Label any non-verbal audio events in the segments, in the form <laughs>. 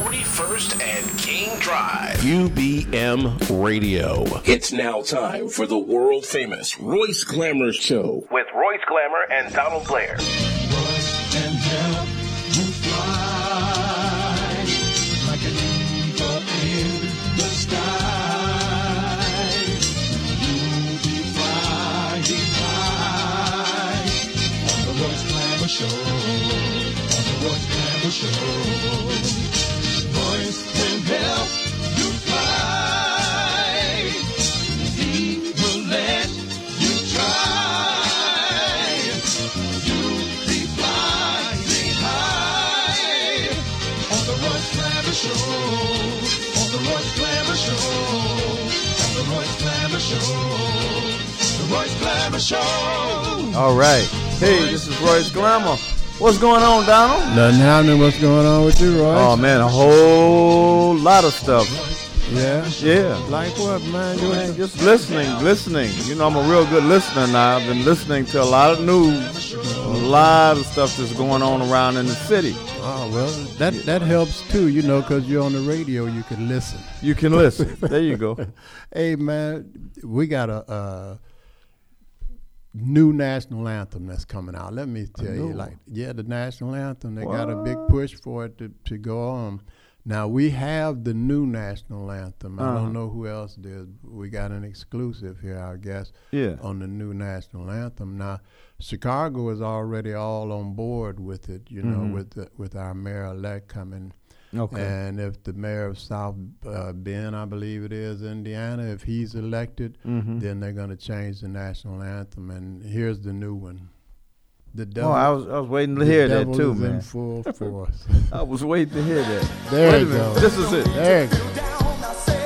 41st and King Drive. UBM Radio. It's now time for the world famous Royce Glamour Show with Royce Glamour and Donald Blair. Show, on the Royce Glamour Show. Show. All right. Hey, this is Royce Glamour. What's going on, Donald? Nothing happening. What's going on with you, Roy? Oh man, a whole lot of stuff. yeah. Yeah. Like what, man? You ain't- just listening, listening. You know, I'm a real good listener now. I've been listening to a lot of news, a lot of stuff that's going on around in the city. oh well, that that helps too. You know, because you're on the radio, you can listen. You can listen. there you go. <laughs> Hey, man, we got a, uh new national anthem that's coming out. Let me tell you, like, yeah, the national anthem. They got a big push for it to, to go on. Now we have the new national anthem. I Uh-huh. don't know who else did. We got an exclusive here, I guess. Yeah. on the new national anthem. Now, Chicago is already all on board with it, you know, Mhm. with the, with our mayor elect coming. Okay. And if the mayor of South uh, Bend, I believe it is, Indiana, if he's elected, Mhm. then they're going to change the national anthem. And here's the new one. The Oh, I was I was waiting to hear that too, in man. full force. <laughs> I was waiting to hear that. There Wait you go. This is it. there you go.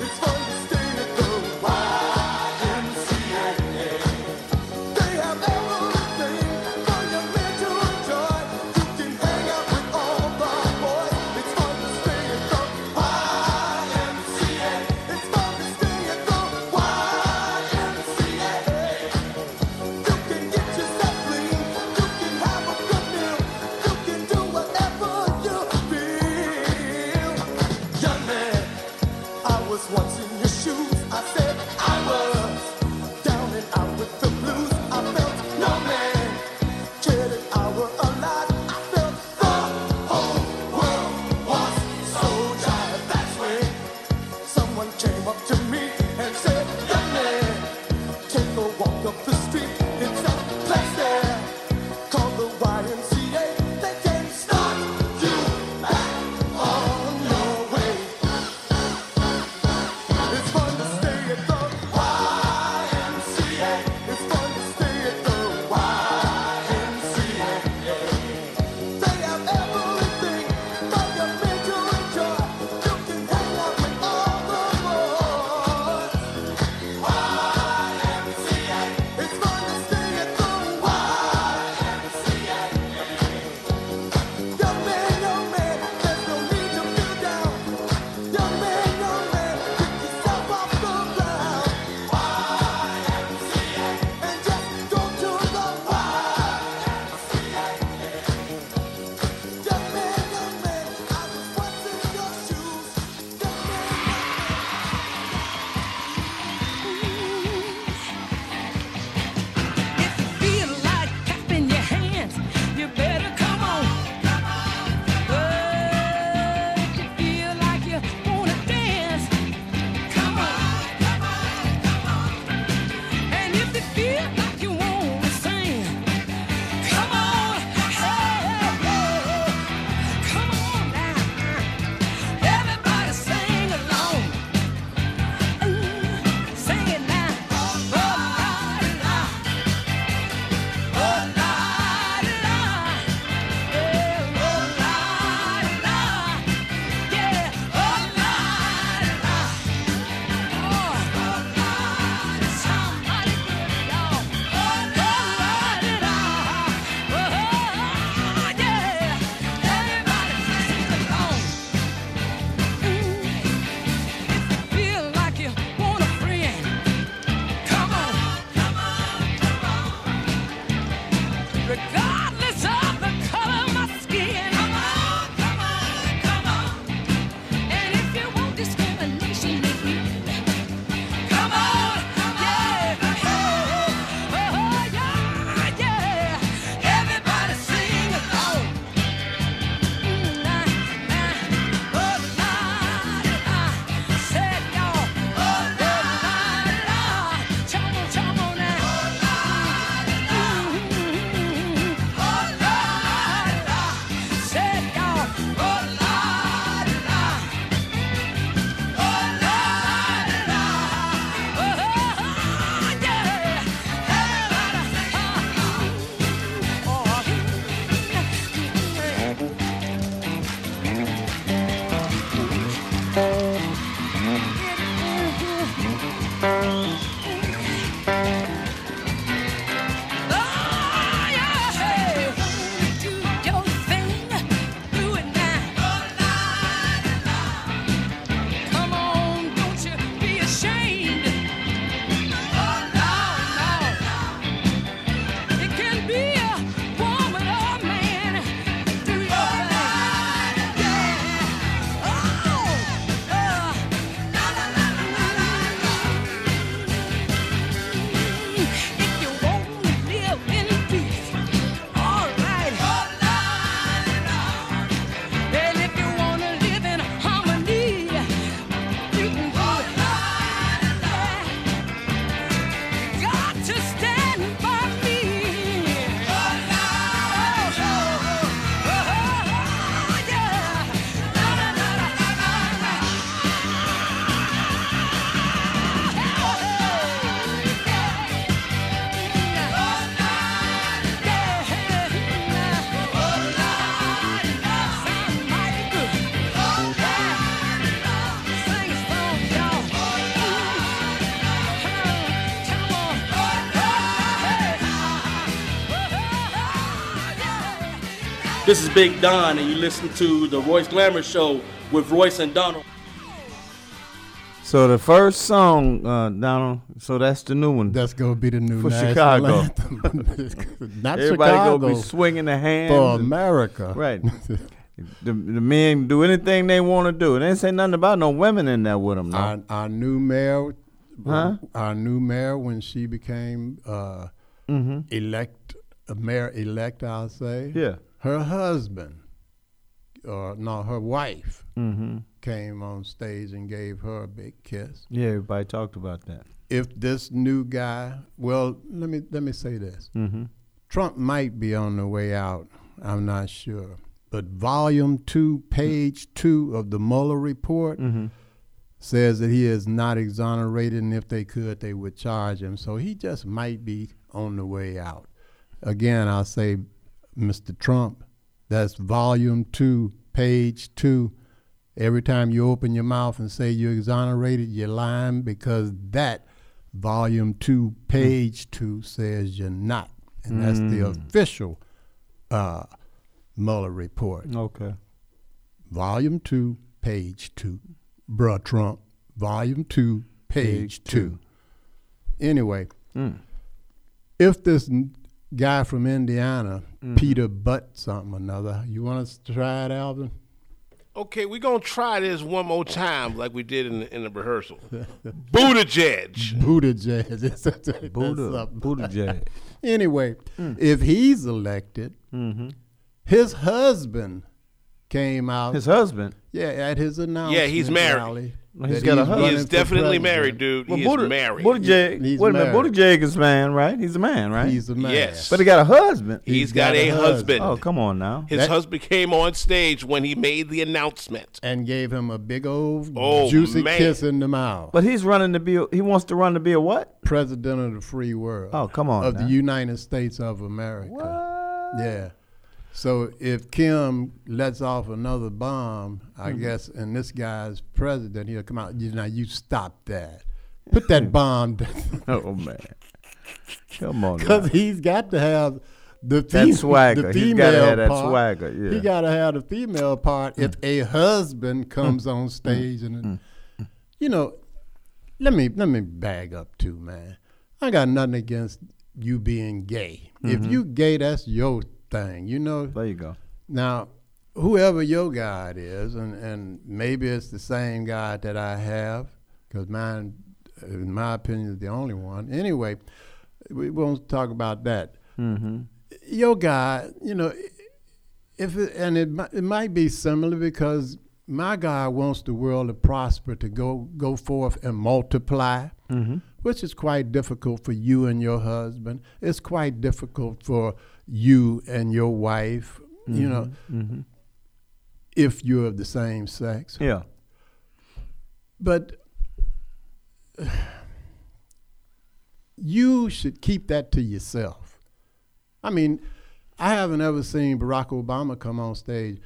It's fun This is Big Don, and you listen to the Royce Glamour Show with Royce and Donald. So the first song, uh, Donald. So that's the new one. That's gonna be the new one. For national Chicago. anthem. <laughs> Not Everybody Chicago gonna be swinging their hands. for and- America. Right. <laughs> the, the men do anything they want to do. They ain't say nothing about no women in there with them. No. Our, our new mayor, Huh? our new mayor, when she became uh, elect, mayor elect, I'll say. Mm-hmm. Yeah. Her husband, or no, her wife, mm-hmm. came on stage and gave her a big kiss. Yeah, everybody talked about that. If this new guy, well, let me let me say this. Mm-hmm. Trump might be on the way out. I'm not sure. But volume two, page two of the Mueller report Mm-hmm. says that he is not exonerated, and if they could, they would charge him. So he just might be on the way out. Again, I'll say, Mr. Trump, that's volume two, page two. Every time you open your mouth and say you're exonerated, you're lying because that volume two, page two says you're not. And that's the official uh, Mueller report. Okay. Volume 2, page 2. Bruh Trump, Volume 2, page Page 2. Anyway, Mm. if this guy from Indiana, Mm-hmm. Peter Butt something or another, you want us to try it, Alvin? Okay, we're gonna try this one more time, like we did in the, in the rehearsal. <laughs> Buttigieg. Buttigieg. <laughs> That's Buddha, something. Buttigieg. <laughs> Anyway, Mm. if he's elected, mm-hmm. his husband came out. His husband. yeah, at his announcement. Yeah, he's married. rally He's that got a he's husband. He is definitely married, dude. he Buddha- is married. Buttigieg. He's wait a minute. married. Buttigieg is man, right? He's a man, right? He's a man. Yes. but he got a husband. He's got, a husband. oh, come on now. His That- husband came on stage when he made the announcement. and gave him a big old Oh, juicy man. kiss in the mouth. But he's running to be. A, he wants to run to be a what? President of the free world. Oh, come on Of now. the United States of America. Yeah. So if Kim lets off another bomb, I Mm-hmm. guess, and this guy's president, he'll come out. You know, you stop that. <laughs> Put that bomb down. <laughs> Oh man. Come on. Because he's got to have the, That fem- swagger. the He's female gotta have that part. swagger, yeah. Mm. He got to have the female part if a husband comes on stage and, you know, let me let me bag up too, man. I got nothing against you being gay. If Mm-hmm. you gay, that's your thing. You know. There you go. Now, whoever your God is, and, and maybe it's the same God that I have, because mine, in my opinion, is the only one. Anyway, we won't talk about that. Mm-hmm. Your God, you know, if it, and it it might be similar because my God wants the world to prosper, to go go forth and multiply, which is quite difficult for you and your husband. It's quite difficult for you and your wife. You know, mm-hmm, mm-hmm. if you're of the same sex. Yeah. But you should keep that to yourself. I mean, I haven't ever seen Barack Obama come on stage.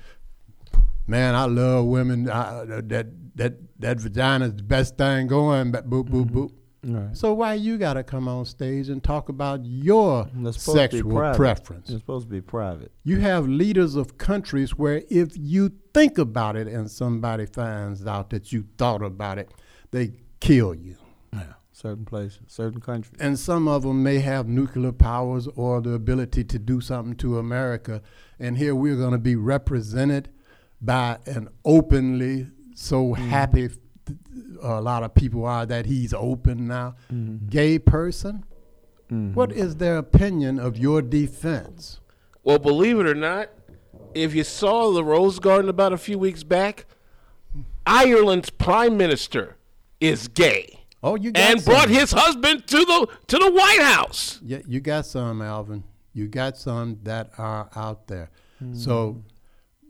Man, I love women. I, uh, that that that vagina's the best thing going. But boop boop mm-hmm. boop. Right. So why you got to come on stage and talk about your That's supposed to be sexual preference? It's supposed to be private. You have leaders of countries where if you think about it and somebody finds out that you thought about it, they kill you. Yeah. Certain places, certain countries. And some of them may have nuclear powers or the ability to do something to America. And here we're going to be represented by an openly so mm-hmm. happy a lot of people are that he's open now mm-hmm. gay person. Mm-hmm. What is their opinion of your defense? Well, believe it or not, if you saw the Rose Garden about a few weeks back, Ireland's prime minister is gay Oh, you got and some. brought his husband to the to the White House. Yeah, you got some, Alvin. You got some that are out there. Mm-hmm. So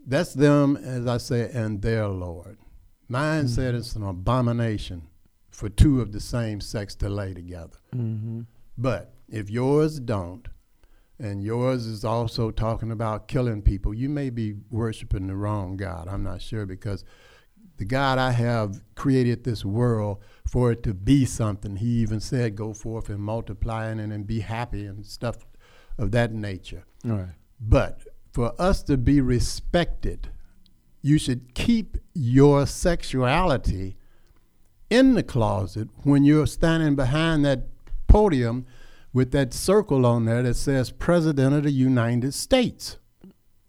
that's them, as I say, and their Lord. Mine said it's an abomination for two of the same sex to lay together. Mm-hmm. But if yours don't, and yours is also talking about killing people, you may be worshiping the wrong God. I'm not sure because the God I have created this world for it to be something. He even said, go forth and multiply and, and be happy and stuff of that nature. Right. But for us to be respected, you should keep your sexuality in the closet when you're standing behind that podium with that circle on there that says President of the United States.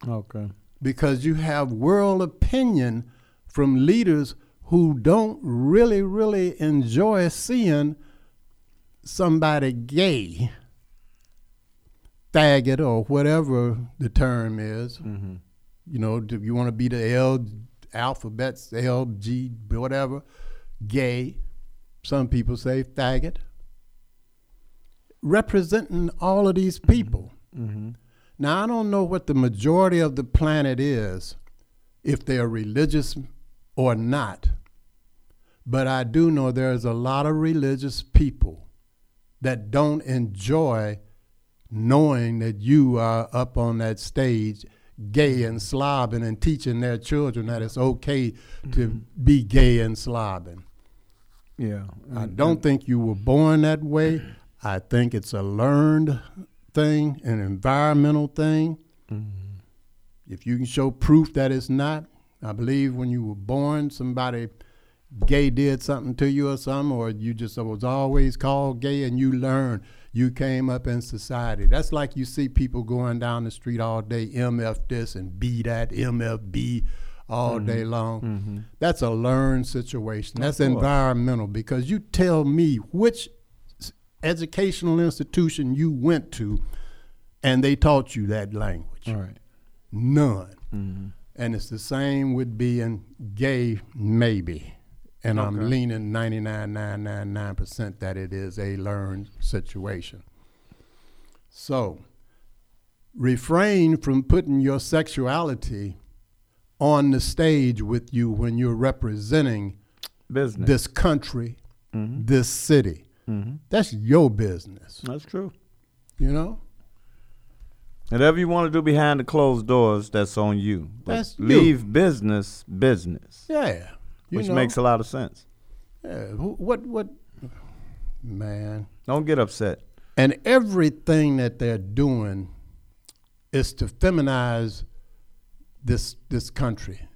Okay. Because you have world opinion from leaders who don't really, really enjoy seeing somebody gay, faggot, or whatever the term is. Mm-hmm. You know, do you want to be the L alphabets, L, G, whatever, gay. Some people say faggot. Representing all of these mm-hmm. people. Mm-hmm. Now, I don't know what the majority of the planet is, if they're religious or not, but I do know there's a lot of religious people that don't enjoy knowing that you are up on that stage gay and slobbing and teaching their children that it's okay to mm-hmm. be gay and slobbing. Yeah. I don't think you were born that way. <clears throat> I think it's a learned thing, an environmental thing. Mm-hmm. If you can show proof that it's not, I believe when you were born, somebody gay did something to you or something, or you just was always called gay and you learned. You came up in society. That's like you see people going down the street all day, MF this and B that, MFB all day long. That's a learned situation. That's environmental because you tell me which educational institution you went to and they taught you that language. Right. None. And it's the same with being gay, maybe. And I'm leaning 99.999% that it is a learned situation. So, refrain from putting your sexuality on the stage with you when you're representing Business. this country, mm-hmm. this city. Mm-hmm. That's your business, That's true. you know? Whatever you want to do behind the closed doors, that's on you. But That's you. leave business business, Yeah. You which know? makes a lot of sense. Yeah, what what man. Don't get upset. And everything that they're doing is to feminize this this country,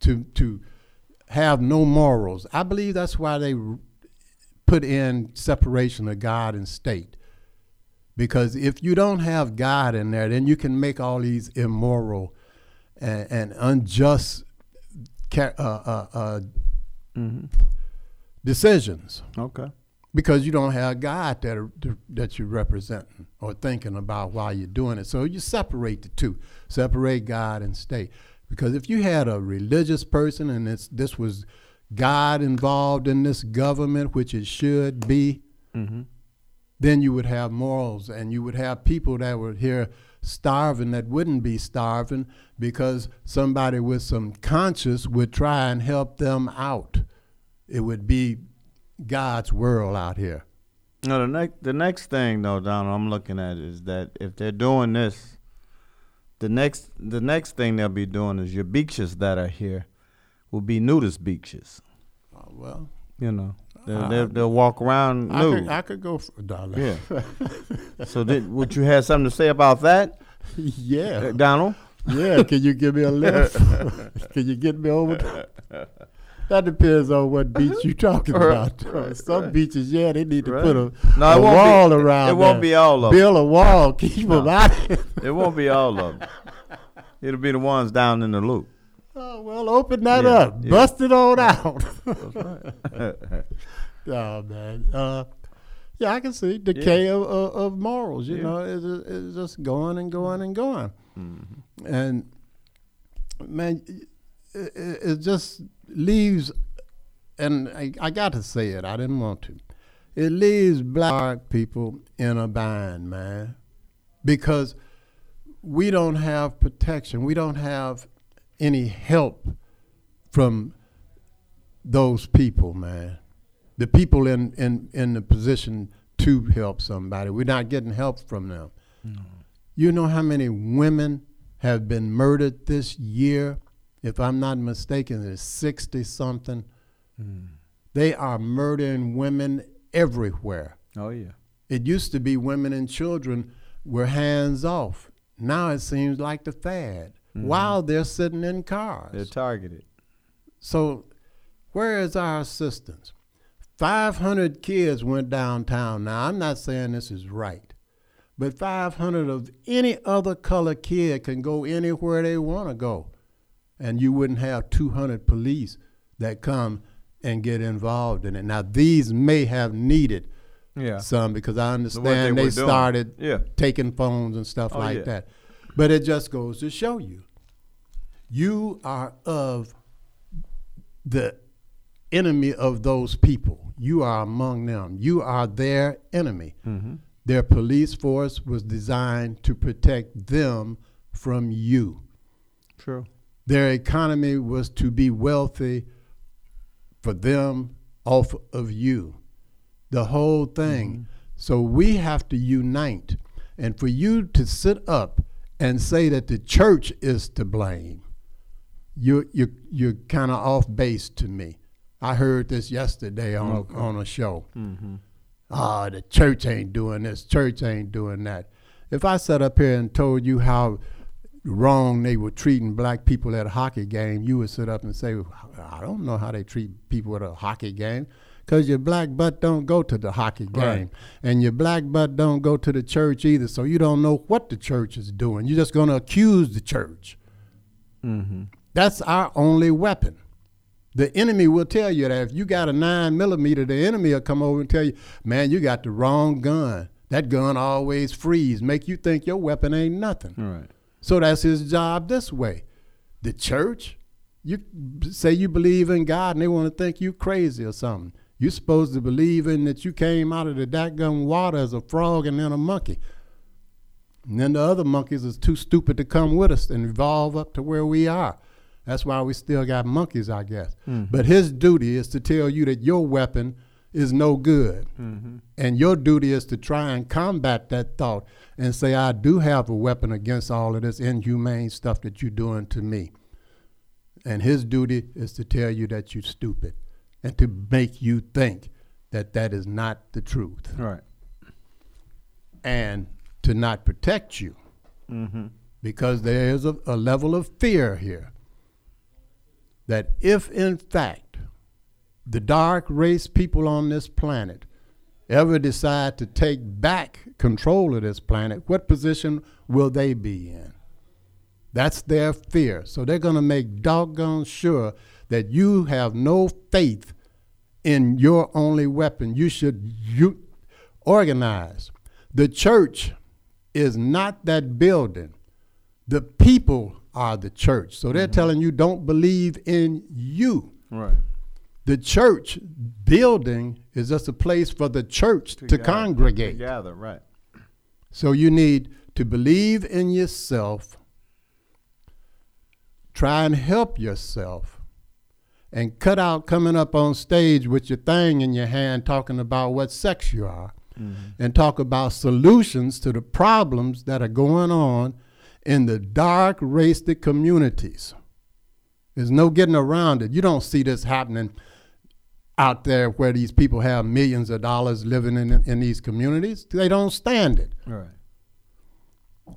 to to have no morals. I believe that's why they put in separation of God and state. Because if you don't have God in there, then you can make all these immoral and, and unjust ca- uh, uh, uh, decisions Okay. because you don't have God that are, that you're representing or thinking about while you're doing it. So you separate the two, separate God and state. Because if you had a religious person and it's, this was God involved in this government, which it should be, then you would have morals and you would have people that were here starving that wouldn't be starving because somebody with some conscience would try and help them out. It would be God's world out here. No, the next the next thing though, Donald, I'm looking at is that if they're doing this, the next the next thing they'll be doing is your beaches that are here will be nudist beaches. Oh, well, You know, they'll, they'll, they'll walk around I nude. could, I could go for a dollar. yeah. <laughs> so did, would you have something to say about that, yeah. uh, Donald? Yeah, can you give me a lift? <laughs> can you get me over? to- That depends on what beach you're talking about. Some beaches, yeah, they need to put a, No, a wall be- around. it won't there. be all of 'em. Build a wall, keep them out. It won't be all of them. <laughs> It'll be the ones down in the loop. Oh, well, open that Yeah, up, yeah. bust it on out. oh <laughs> man, uh, yeah, I can see decay of, of, of morals. You Yeah. know, it's, it's just going and going and going, Mm-hmm. and man, it, it it just leaves. And I, I got to say it. I didn't want to. It leaves black people in a bind, man, because we don't have protection. We don't have any help from those people, man. The people in, in, in the position to help somebody. We're not getting help from them. You know how many women have been murdered this year? If I'm not mistaken, it's 60 something. Hmm. They are murdering women everywhere. Oh yeah. It used to be women and children were hands off. now it seems like the fad Mm-hmm. while they're sitting in cars. They're targeted. So, where is our assistance? 500 kids went downtown. Now, I'm not saying this is right, but 500 of any other color kid can go anywhere they want to go. And you wouldn't have 200 police that come and get involved in it. Now, these may have needed Yeah. some because I they understand they, were doing. started Yeah. taking phones and stuff Oh, like yeah. that. But it just goes to show you, you are of the enemy of those people. You are among them. You are their enemy. Mm-hmm. Their police force was designed to protect them from you. True. Their economy was to be wealthy for them off of you. The whole thing. So we have to unite. And for you to sit up and say that the church is to blame, you you you're kind of off base to me. I heard this yesterday on on a show. Ah, the church ain't doing this. Church ain't doing that. If I sat up here and told you how wrong they were treating black people at a hockey game, you would sit up and say, I don't know how they treat people at a hockey game. Because your black butt don't go to the hockey game. Right. And your black butt don't go to the church either. So you don't know what the church is doing. You're just going to accuse the church. Mm-hmm. That's our only weapon. The enemy will tell you that if you got a nine millimeter, the enemy will come over and tell you, man, you got the wrong gun. That gun always freeze, make you think your weapon ain't nothing. Right. So that's his job this way. The church, you say you believe in God and they want to think you crazy or something. You're supposed to believe in that you came out of the dadgum water as a frog and then a monkey. And then the other monkeys is too stupid to come with us and evolve up to where we are. That's why we still got monkeys, I guess. Hmm. But his duty is to tell you that your weapon is no good. Mm-hmm. And your duty is to try and combat that thought and say, I do have a weapon against all of this inhumane stuff that you're doing to me. And his duty is to tell you that you're stupid and to make you think that that is not the truth right. and to not protect you mm-hmm. because there is a, a level of fear here that if in fact the dark race people on this planet ever decide to take back control of this planet, what position will they be in? That's their fear. So they're going to make doggone sure that you have no faith in your only weapon. You should you organize. The church is not that building. The people are the church. So they're mm-hmm. telling you don't believe in you. Right. The church building is just a place for the church to, gather- congregate. To gather. Right. So you need to believe in yourself, try and help yourself, and cut out coming up on stage with your thing in your hand talking about what sex you are, mm-hmm. and talk about solutions to the problems that are going on in the dark racist communities. There's no getting around it. You don't see this happening out there where these people have millions of dollars living in, in these communities. They don't stand it. Right.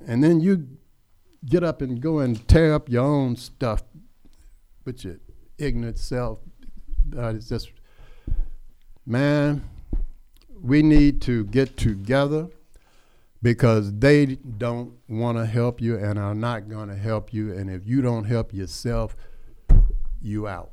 And then you get up and go and tear up your own stuff with your ignorant self. Uh, it's just, man, we need to get together because they don't want to help you and are not going to help you. And if you don't help yourself, you out.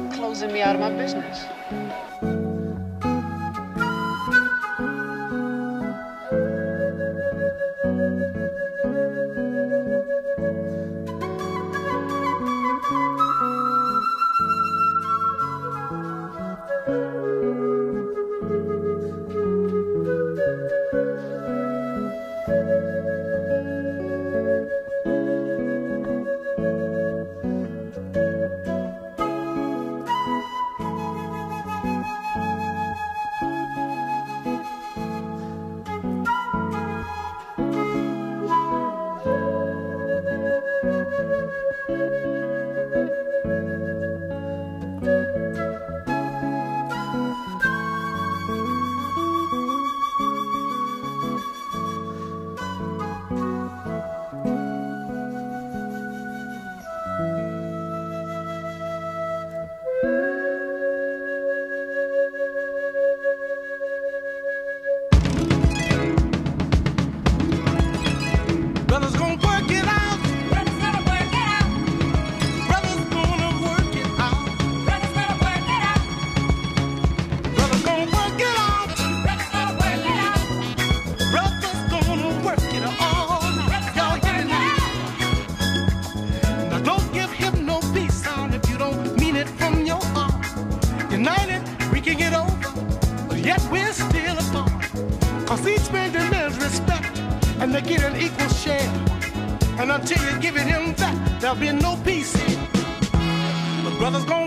closing me out of my there'll be no peace. But brothers gonna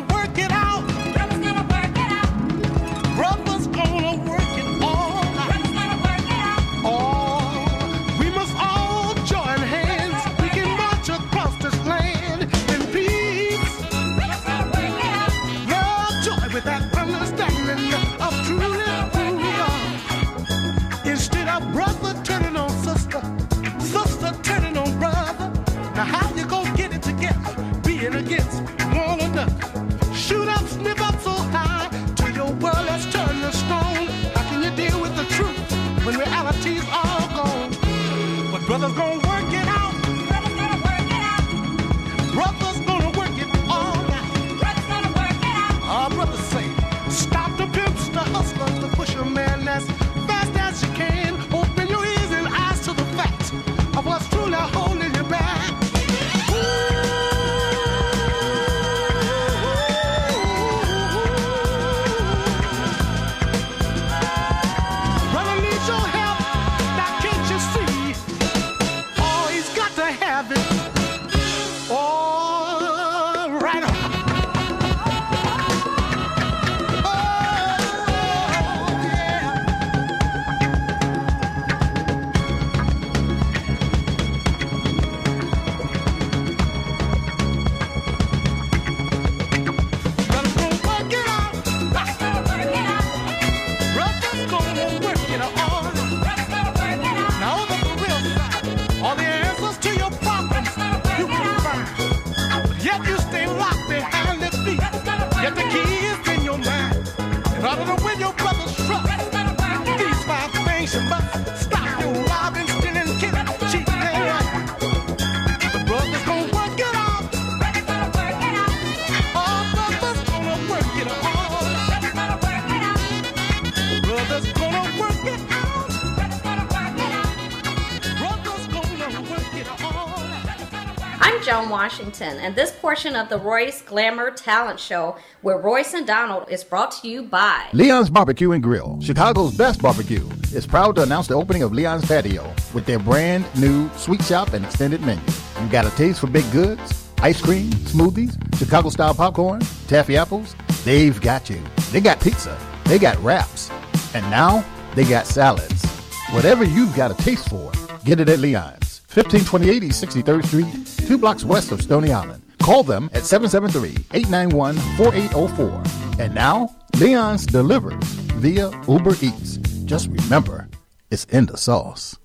Washington, and this portion of the Royce Glamour Talent Show with Royce and Donald is brought to you by Leon's Barbecue and Grill, Chicago's best barbecue, is proud to announce the opening of Leon's Patio with their brand new sweet shop and extended menu. You got a taste for baked goods, ice cream, smoothies, Chicago style popcorn, taffy apples? They've got you. They got pizza, they got wraps, and now they got salads. Whatever you've got a taste for, get it at Leon's. 1528 East 63rd Street, two blocks west of Stony Island. Call them at 773-891-4804. And now, Leon's delivers via Uber Eats. Just remember, it's in the sauce.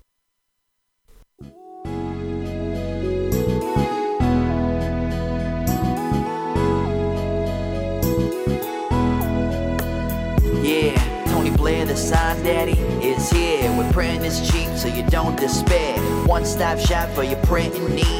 Yeah, Tony Blair, the sign daddy, is here. With printing is cheap, so you don't despair. One stop shop for your printing needs.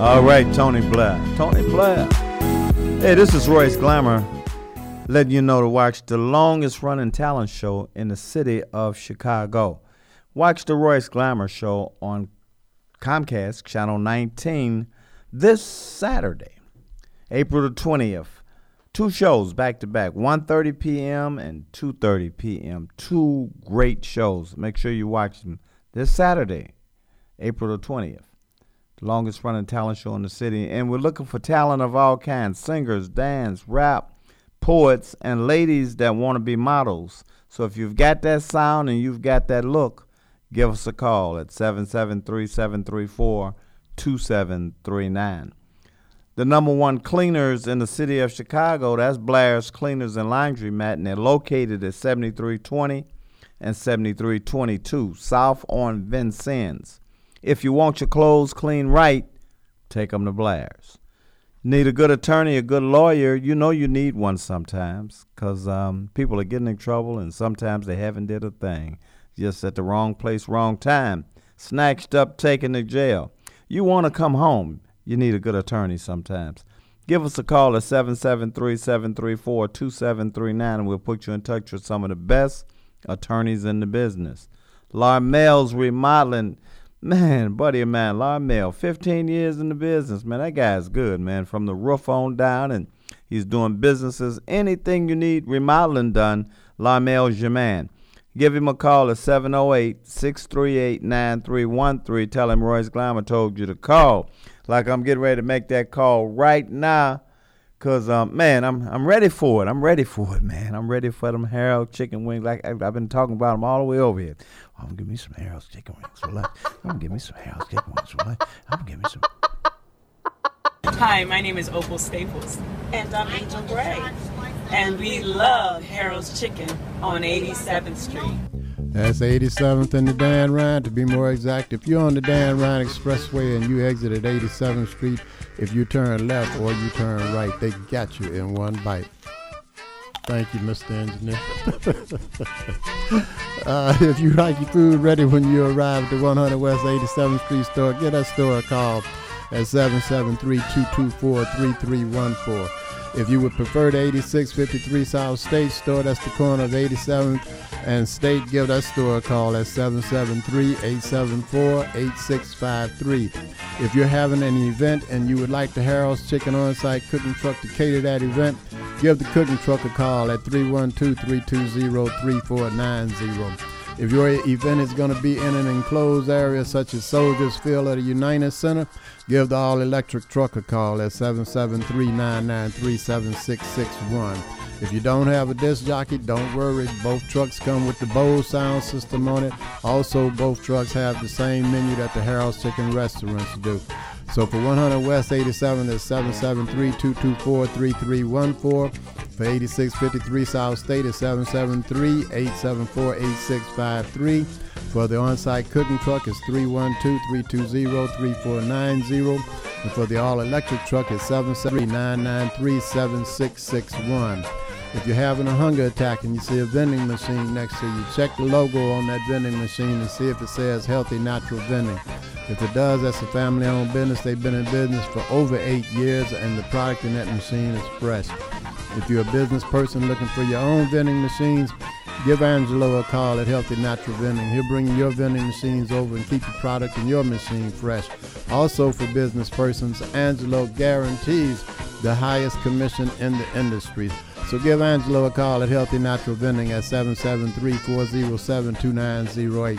All right, Tony Blair. Tony Blair. Hey, this is Royce Glamour letting you know to watch the longest running talent show in the city of Chicago. Watch the Royce Glamour show on Comcast Channel 19 this Saturday, April the 20th. Two shows back to back, 1:30 p.m. and 2:30 p.m. Two great shows. Make sure you watch them this Saturday, April the 20th. Longest running talent show in the city, and we're looking for talent of all kinds: singers, dance, rap, poets, and ladies that want to be models. So if you've got that sound and you've got that look, give us a call at 773-734-2739. The number one cleaners in the city of Chicago, that's Blair's Cleaners and Laundry, Laundromat, and they're located at 7320 and 7322 South on Vincennes. If you want your clothes clean right, take them to Blair's. Need a good attorney, a good lawyer. You know you need one sometimes because um, people are getting in trouble and sometimes they haven't did a thing. Just at the wrong place, wrong time. Snatched up, taken to jail. You want to come home. You need a good attorney sometimes. Give us a call at 773 734 2739 and we'll put you in touch with some of the best attorneys in the business. Larmel's Remodeling. Man, buddy of mine, Larmel, 15 years in the business, man. That guy's good, man. From the roof on down, and he's doing businesses. Anything you need remodeling done, Larmel's your man. Give him a call at 708 638 9313. Tell him Royce Glamour told you to call. Like I'm getting ready to make that call right now. Cause um man, I'm I'm ready for it. I'm ready for it, man. I'm ready for them Harold chicken wings. Like I've been talking about them all the way over here. I'm gonna give me some Harold's chicken wings for lunch. I'm gonna give me some Harold's chicken wings for lunch. I'm gonna give me some. Hi, my name is Opal Staples. And I'm Angel Gray. And we love Harold's Chicken on 87th Street. That's 87th and the Dan Ryan, to be more exact. If you're on the Dan Ryan Expressway and you exit at 87th Street, if you turn left or you turn right, they got you in one bite. Thank you, Mr. Engineer. <laughs> uh, if you like your food ready when you arrive at the 100 West 87th Street store, get that store a call at 773-224-3314. If you would prefer the 8653 South State store, that's the corner of 87th and State, give that store a call at 773-874-8653. If you're having an event and you would like the Harold's Chicken On-Site Cooking Truck to cater that event, give the cooking truck a call at 312-320-3490. If your event is going to be in an enclosed area such as Soldiers Field or the United Center, give the all electric truck a call at 773 993 7661. If you don't have a disc jockey, don't worry. Both trucks come with the Bose sound system on it. Also, both trucks have the same menu that the Harold's Chicken restaurants do. So for 100 West 87, it's 773-224-3314. For 8653 South State, it's 773-874-8653. For the on-site cooking truck, it's 312-320-3490. And for the all-electric truck, it's 773-993-7661. If you're having a hunger attack and you see a vending machine next to you, check the logo on that vending machine and see if it says healthy natural vending. If it does, that's a family owned business. They've been in business for over eight years and the product in that machine is fresh. If you're a business person looking for your own vending machines, give Angelo a call at Healthy Natural Vending. He'll bring your vending machines over and keep your product and your machine fresh. Also, for business persons, Angelo guarantees the highest commission in the industry. So give Angelo a call at Healthy Natural Vending at 773 407 2908.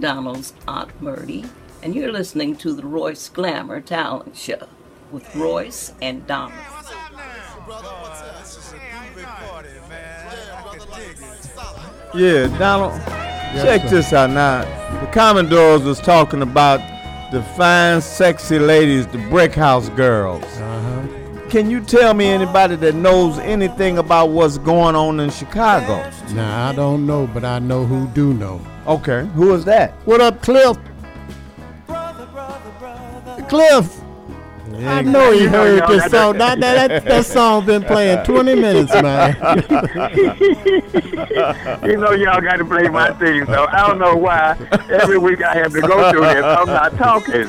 I'm Donald's Aunt Murdy, and you're listening to the Royce Glamour Talent Show with Royce and Donald. Yeah, Donald. Yes, check sir. this out now. The Commodores was talking about the fine, sexy ladies, the brick house girls. Uh-huh. Can you tell me anybody that knows anything about what's going on in Chicago? Now I don't know, but I know who do know. Okay, who is that? What up, Cliff? Cliff. I know he You heard y'all this song. that- That, that, that <laughs> song been playing 20 minutes, man. <laughs> you know y'all got to play my theme, so I don't know why every week I have to go through this. I'm not talking.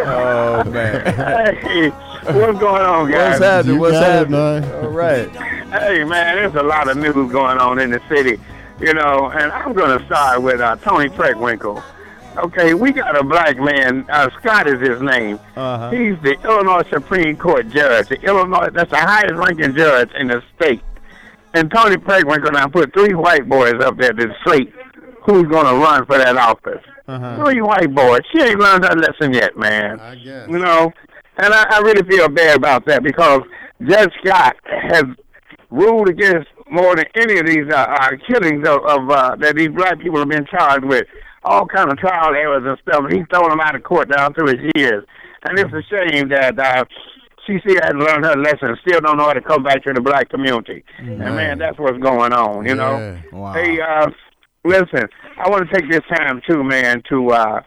oh <laughs> man. hey, What's going on, guys? What's happening? You What's got it, happening? All right. Hey, man, there's a lot of news going on in the city, you know, and I'm going to start with uh, Toni Preckwinkle. Okay, we got a black man, uh, Scott is his name. Uh-huh. He's the Illinois Supreme Court judge. The Illinois, that's the highest ranking judge in the state. And Toni Preckwinkle now put three white boys up there to slate who's going to run for that office. Uh-huh. Three white boys. She ain't learned her lesson yet, man. I guess. You know, and I, I really feel bad about that because Judge Scott has ruled against more than any of these uh, uh, killings of, of uh, that these black people have been charged with, all kind of trial errors and stuff. And he's thrown them out of court down through his years, and it's a shame that uh, she still hasn't learned her lesson, still don't know how to come back to the black community. And man, that's what's going on. You know. Yeah. Wow. Hey, uh, listen, I want to take this time too, man, to uh,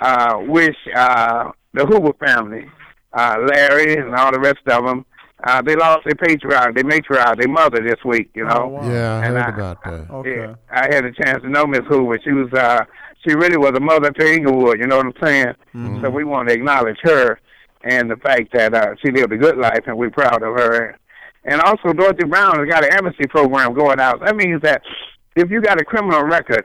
uh, wish uh, the Hoover family, uh, Larry and all the rest of them, uh, they lost their patriarch, their matriarch, their mother this week. You know. Yeah, I And heard I- about that. Okay. Yeah, I had a chance to know Miss Hoover. She was, uh, she really was a mother to Englewood. You know what I'm saying? Mm-hmm. So we want to acknowledge her and the fact that uh, she lived a good life, and we're proud of her. And also, Dorothy Brown has got an amnesty program going out. That means that if you got a criminal record,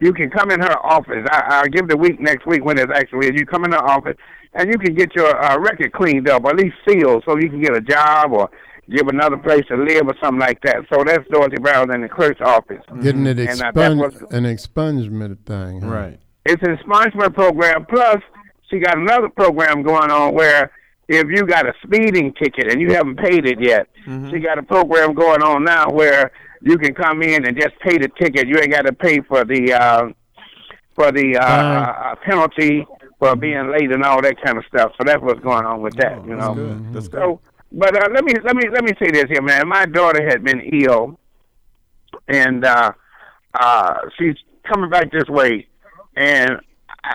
you can come in her office. I, I'll give the week next week when it's actually. You come in her office, and you can get your uh, record cleaned up, or at least sealed, so you can get a job or give another place to live or something like that. So that's Dorothy Brown in the clerk's office. Getting it And, uh, that expunged, was- an expungement thing. huh? Right. It's an expungement program. Plus, she got another program going on where if you got a speeding ticket and you haven't paid it yet, she got a program going on now where you can come in and just pay the ticket. You ain't got to pay for the uh, for the uh, uh, penalty for being late and all that kind of stuff. So that's what's going on with that. you know. Good. That's good. So, but uh, let me let me let me say this here, man. My daughter had been ill, and uh, uh, she's coming back this way, and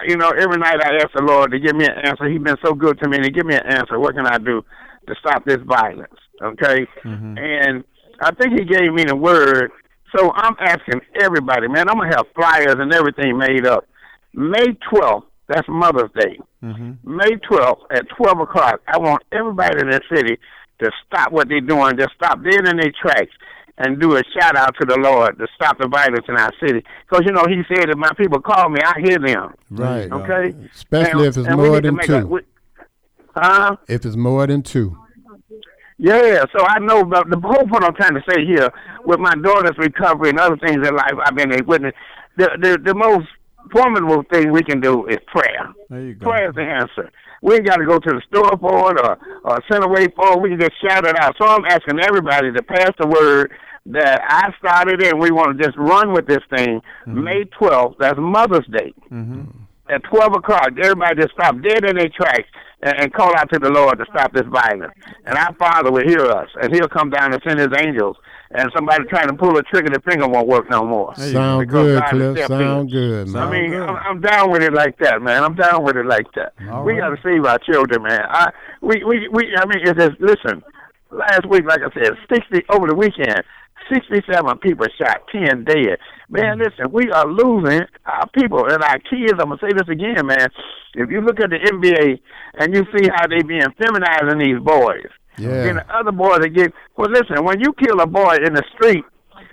you know, every night I ask the Lord to give me an answer. He's been so good to me, and He give me an answer. What can I do to stop this violence? Okay, and I think He gave me the word. So I'm asking everybody, man. I'm gonna have flyers and everything made up. May 12th, that's Mother's Day. Mm-hmm. May 12th at 12 o'clock, I want everybody in the city to stop what they're doing, just stop dead in their tracks and do a shout out to the Lord to stop the violence in our city. Because, you know, he said if my people call me, I hear them. Right. Okay? Especially And- if it's more than make a- two. we- huh? If it's more than two. Yeah, so I know about the whole point I'm trying to say here with my daughter's recovery and other things in life I've been a witness. The the the most formidable thing we can do is prayer. There you go. Prayer is the answer. We ain't got to go to the store for it or or send away for it. We can just shout it out. So I'm asking everybody to pass the word that I started it and we want to just run with this thing. Mm-hmm. May 12th, that's Mother's Day. Mm-hmm. At 12 o'clock, everybody just stop dead in their tracks and, and call out to the Lord to stop this violence. And our Father will hear us, and He'll come down and send His angels. And somebody trying to pull a trigger, the finger won't work no more. Sound Because good, God is Cliff. stepped in. Sound good, man. I mean, I'm, I'm down with it like that, man. I'm down with it like that. we got to save our children, man. I we we we. I mean, it's just listen. Last week, like I said, sixty over the weekend, sixty-seven people shot, ten dead. Man, listen, we are losing our people and our kids. I'm gonna say this again, man. If you look at the NBA and you see how they being feminizing these boys, Yeah. and the other boys that get well. Listen, when you kill a boy in the street,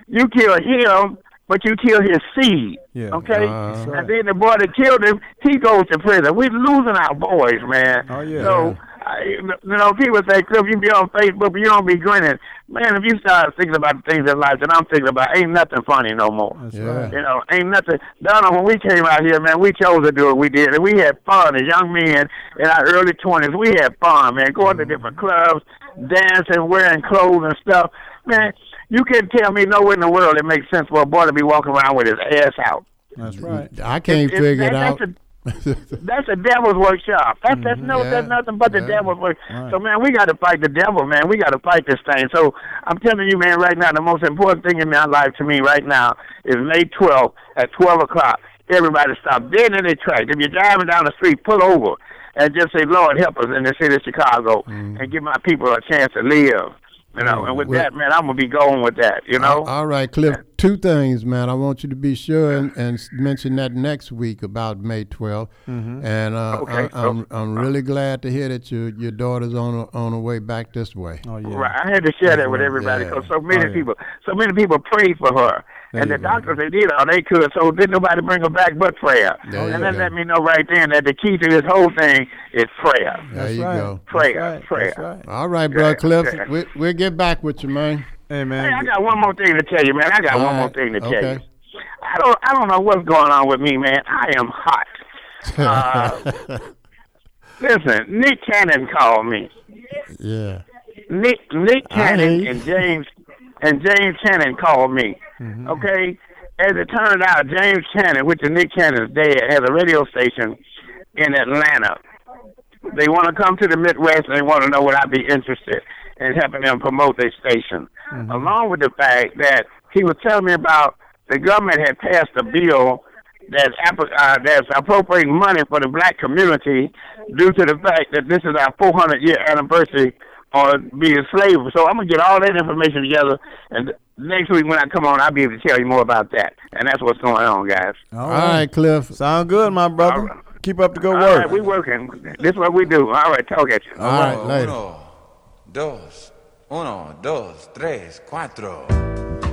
you kill him, but you kill his seed. Yeah. Okay, Uh, That's and then the boy that killed him, he goes to prison. We're losing our boys, man. Oh, yeah. So, I, you know, people say, Cliff, you be on Facebook, but you don't be grinning. Man, if you start thinking about the things in life that I'm thinking about, ain't nothing funny no more. That's Yeah. right. You know, ain't nothing. Donna, when we came out here, man, we chose to do what we did, and we had fun as young men in our early twenties. We had fun, man, going to different clubs, dancing, wearing clothes and stuff. Man, you can't tell me nowhere in the world it makes sense for a boy to be walking around with his ass out. That's right. I can't It's- figure it that- out. A, <laughs> that's a devil's workshop. That's mm-hmm. that's no, Yeah. that's nothing but the Yeah. devil's work. Right. So man, we got to fight the devil, man. We got to fight this thing. So I'm telling you, man, right now, the most important thing in my life to me right now is May 12th at 12 o'clock. Everybody stop dead in their tracks. If you're driving down the street, pull over and just say, Lord, help us in the city of Chicago mm-hmm. and give my people a chance to live. You know, and with Well- that, man, I'm gonna be going with that. You know. All right, Cliff. Two things, man. I want you to be sure and, and mention that next week about May 12th. Mhm. And uh, Okay. I, am I'm really glad to hear that your your daughter's on her, on her way back this way. Oh yeah. Right, I had to share that with everybody because so many people, so many people prayed for her, and the doctors they did all they could, so didn't nobody bring her back but prayer. There and that go. let me know right then that the key to this whole thing is prayer. There you go. Prayer, prayer. All right, bro, Yeah, Cliff. yeah. We, we'll get back with you, man. Hey, Hey, I got one more thing to tell you, man. I got All one more thing to tell you. I don't, I don't know what's going on with me, man. I am hot. <laughs> Uh, listen, Nick Cannon called me. Yeah. Nick Nick Cannon and James and James Cannon called me. Mm-hmm. Okay, as it turned out, James Cannon, which is Nick Cannon's dad, has a radio station in Atlanta. They want to come to the Midwest and they want to know would I be interested in helping them promote their station. Along with the fact that he was telling me about the government had passed a bill that's uh, that's appropriating money for the black community due to the fact that this is our 400 year anniversary on being slave. So I'm gonna get all that information together, and next week when I come on, I'll be able to tell you more about that. And that's what's going on, guys. All right, Cliff. Sound good, my brother. Keep up the good All work. right, we working. This is what we do. All right, talk at you. All right, later. Uno, dos, uno, dos, tres, cuatro.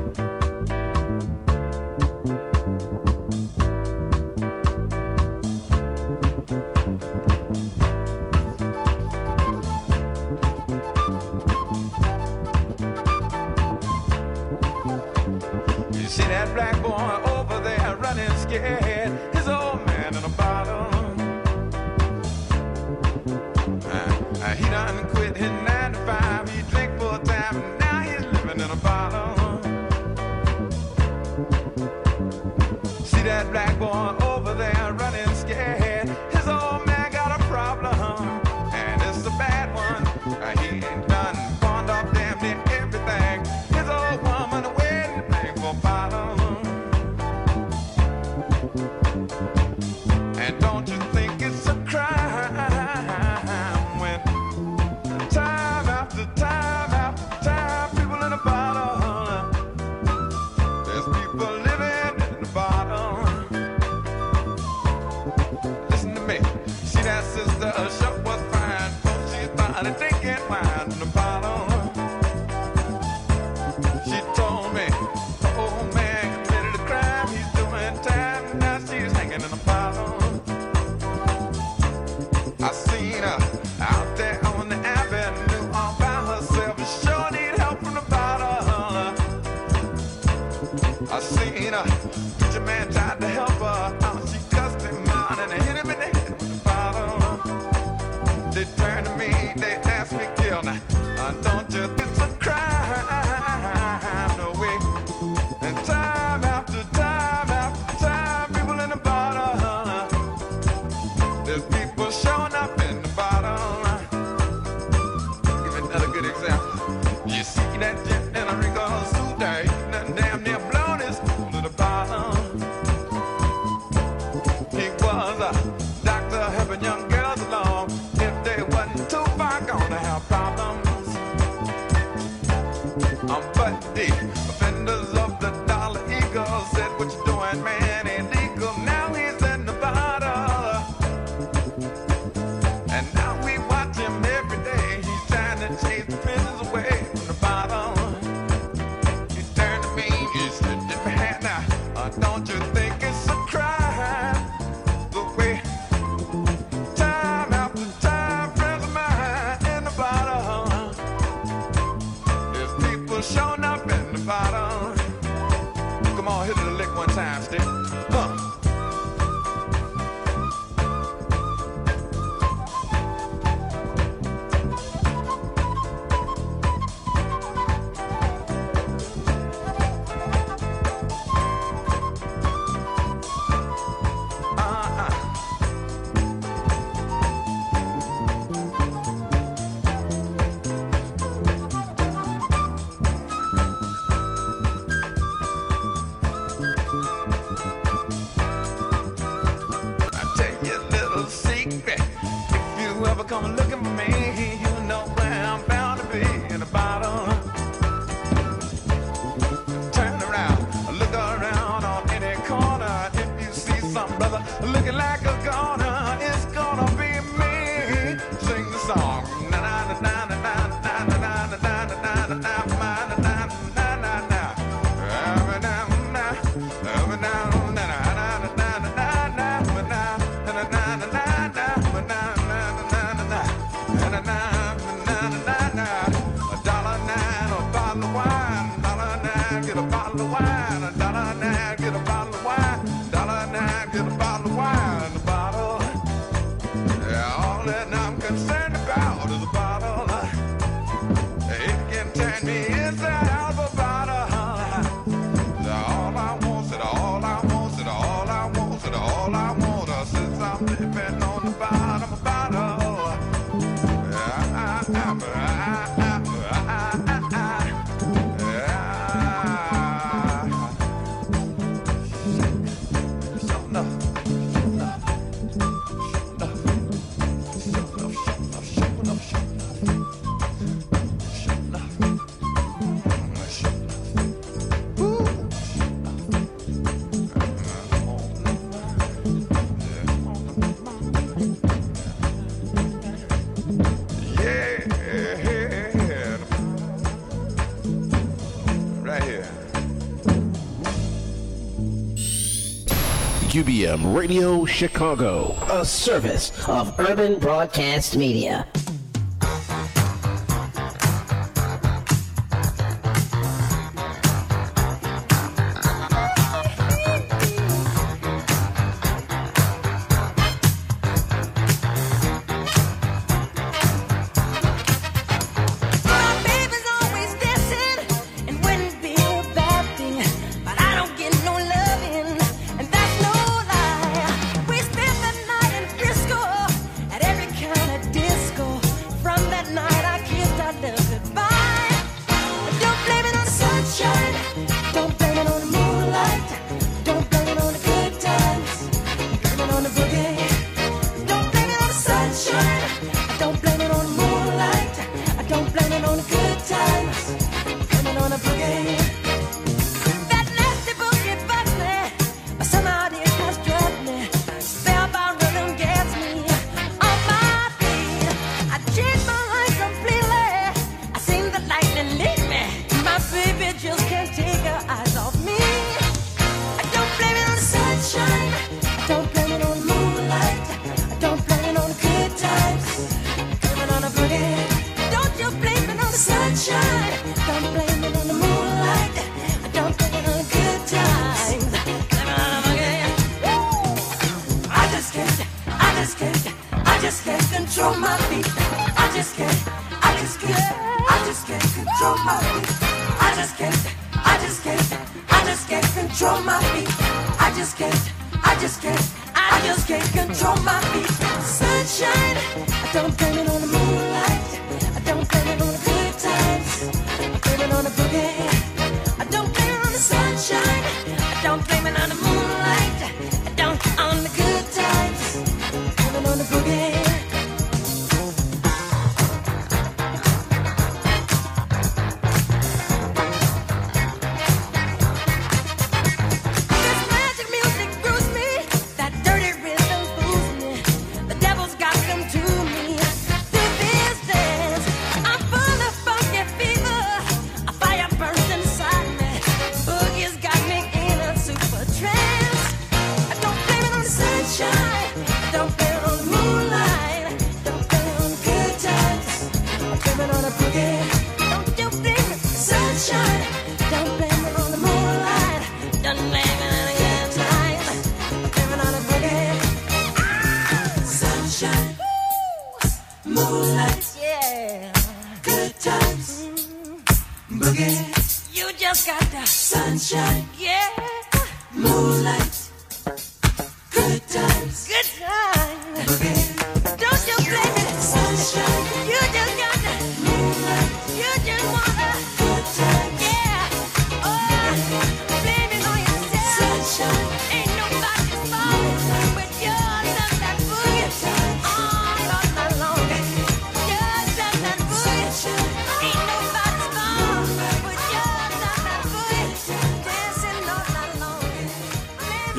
Radio Chicago, a service of Urban Broadcast Media.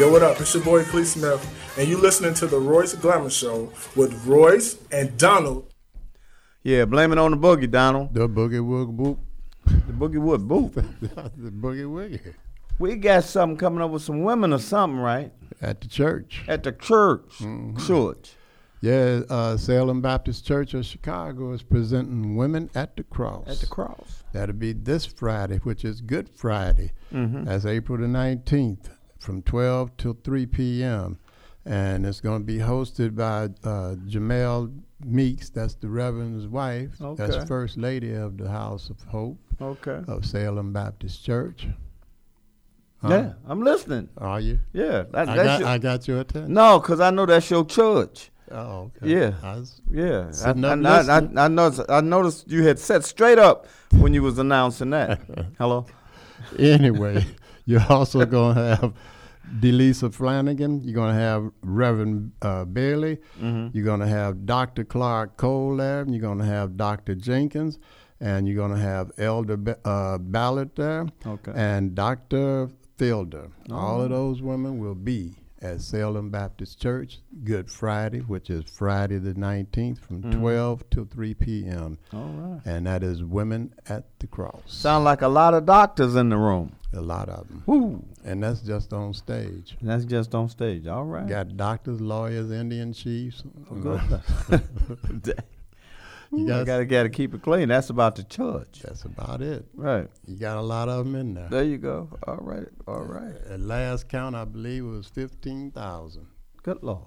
Yo, what up? It's your boy, Clee Smith, and you listening to the Royce Glamour Show with Royce and Donald. Yeah, blame it on the boogie, Donald. The boogie woog boop. The boogie woog boop. <laughs> the boogie woogie. We got something coming up with some women or something, right? At the church. At the church. Mm-hmm. Church. Yeah, uh, Salem Baptist Church of Chicago is presenting Women at the Cross. At the Cross. That'll be this Friday, which is Good Friday. Mm-hmm. That's April the 19th from 12 till 3 p.m. And it's going to be hosted by uh, Jamel Meeks. That's the Reverend's wife. Okay. That's First Lady of the House of Hope Okay. of Salem Baptist Church. Huh? Yeah, I'm listening. Are you? Yeah, that, I, got, your- I got your attention. No, because I know that's your church. Oh, okay. Yeah, I was yeah. I, sitting I, I, I. I noticed. I noticed you had set straight up when you was announcing that. <laughs> Hello. anyway, you're also going to have Delisa Flanagan. You're going to have Reverend uh, Bailey. Mhm. You're going to have Dr. Clark Cole there. You're going to have Dr. Jenkins. And you're going to have Elder Ba- uh, Ballard there. Okay. And Dr. Fielder. All Oh. of those women will be at Salem Baptist Church Good Friday, which is Friday the 19th from Mhm. 12 till 3 p.m. All right. And that is Women at the Cross. Sound like a lot of doctors in the room. A lot of them. Woo. And that's just on stage. And that's just on stage. All right. Got doctors, lawyers, Indian chiefs. Oh, <laughs> <laughs> you know. goodness. You you got- gotta gotta keep it clean. That's about the church. That's about it. Right. You got a lot of them in there. There you go. All right. All right. At last count, I believe it was 15,000. Good Lord.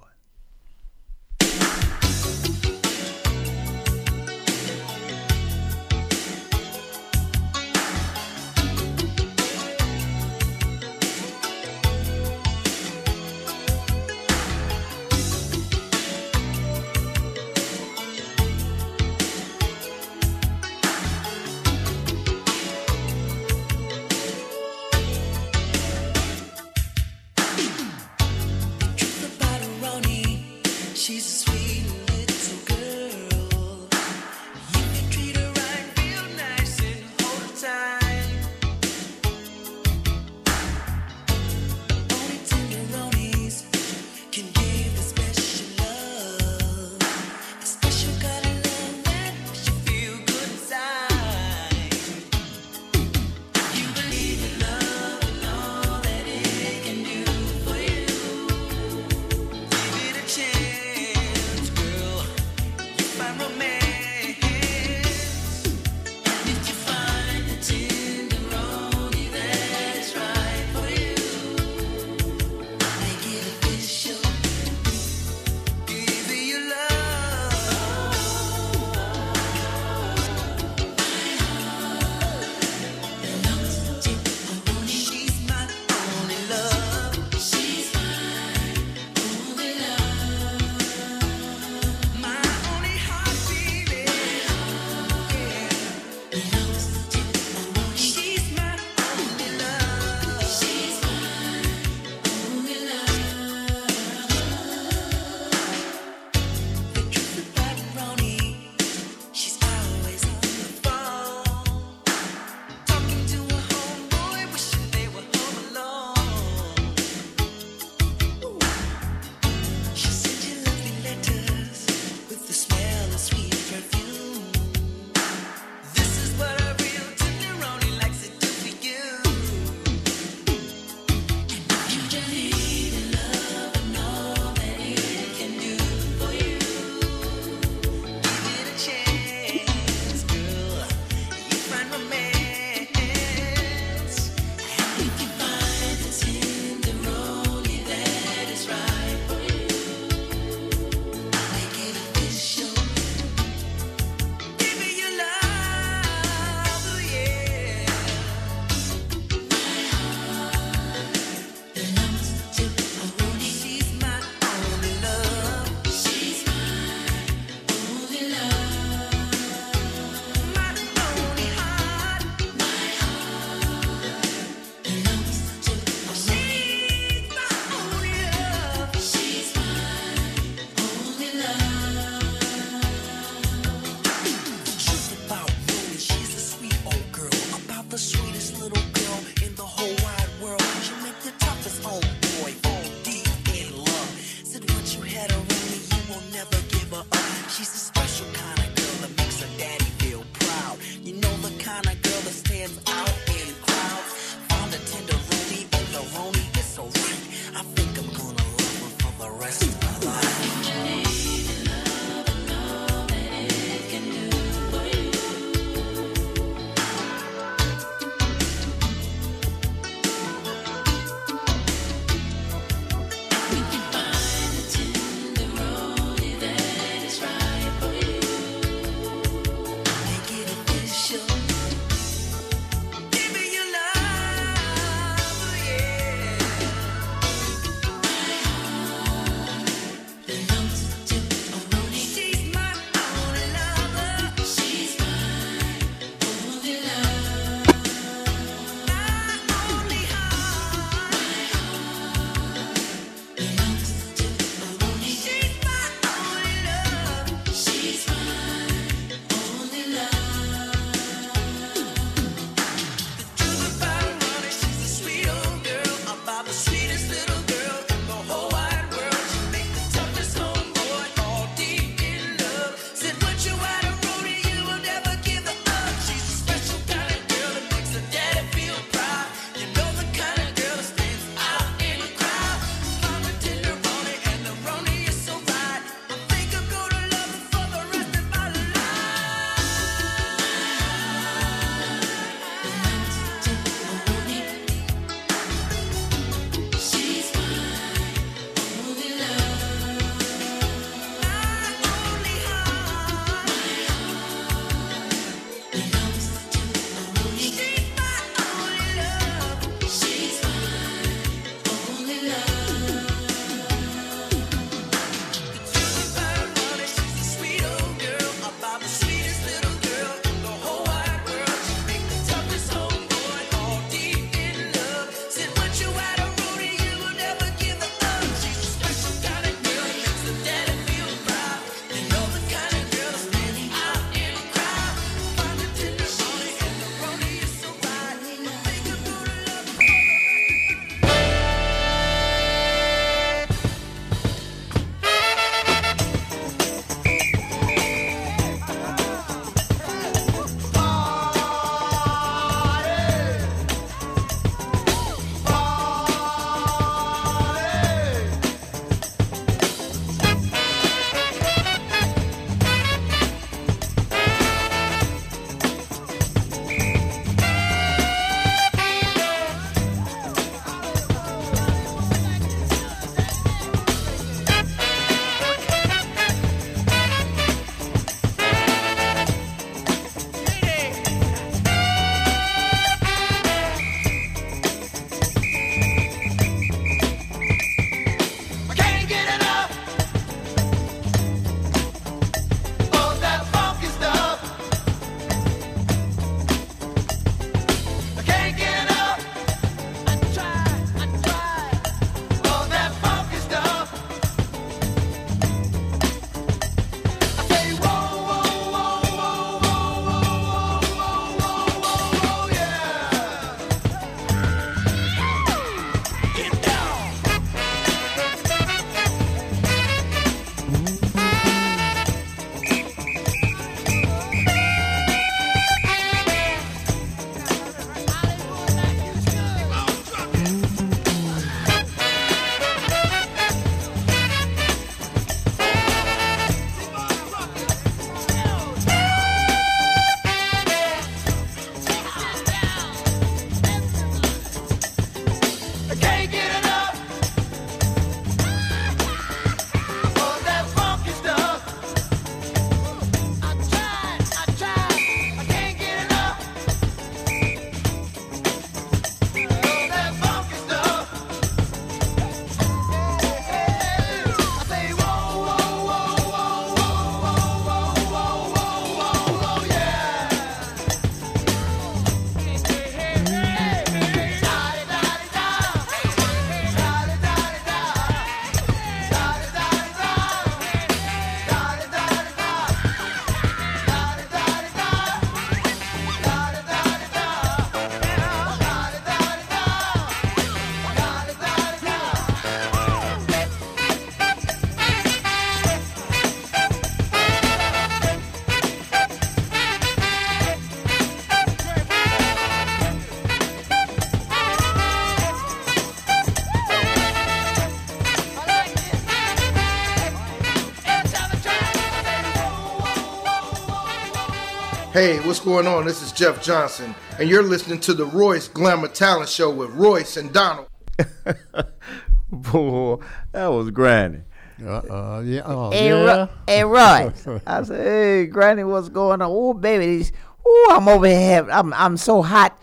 Hey, what's going on? This is Jeff Johnson, and you're listening to the Royce Glamour Talent Show with Royce and Donald. <laughs> Boy, that was Granny. Uh, uh, yeah. Oh, Hey, yeah. Ro- hey, Roy. <laughs> I said, hey, Granny, what's going on? Oh, baby, these, oh, I'm over here. I'm, I'm so hot.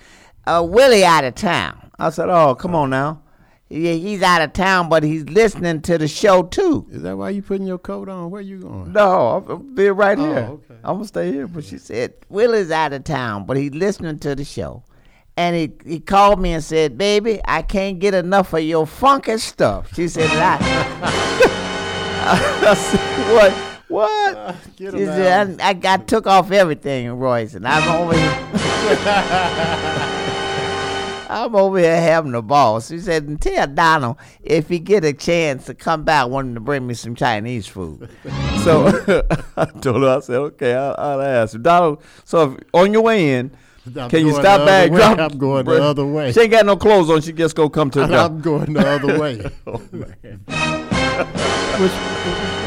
Uh, Willie out of town. I said, oh, come on now. Yeah, he's out of town, but he's listening to the show too. Is that why you putting your coat on? Where you going? No, I'm, I'm be right Oh, here. okay. I'm gonna stay here. But she said, Will is out of town, but he's listening to the show. And he, he called me and said, baby, I can't get enough of your funky stuff. She said, I, <laughs> I said, what? What? Uh, get she said, I, I got took off everything, Royce, and I'm over here. <laughs> I'm over here having a ball. She said, and tell Donald if he get a chance to come back, want him to bring me some Chinese food. <laughs> So <laughs> I told her, I said, okay, I'll, I'll ask. Donald, so if, on your way in, I'm can you stop the by other and way. drop? I'm going the other way. She ain't got no clothes on. She just go come to the door. I'm going the other <laughs> way. oh, man. which,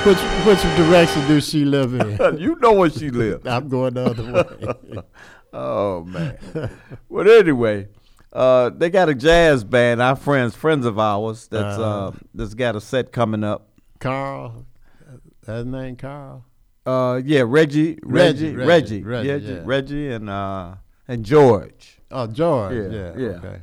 which which direction does she live in? you know where she lives. I'm going the other way. oh man. Well, anyway, uh, they got a jazz band. Our friends, friends of ours, that's Uh-huh. uh, that's got a set coming up. Carl, that name Carl. Uh, yeah, Reggie, Reggie, Reggie, Reggie, Reggie, Reggie, yeah. Reggie, and uh, and George. Oh, George. Yeah, Yeah. yeah. Okay.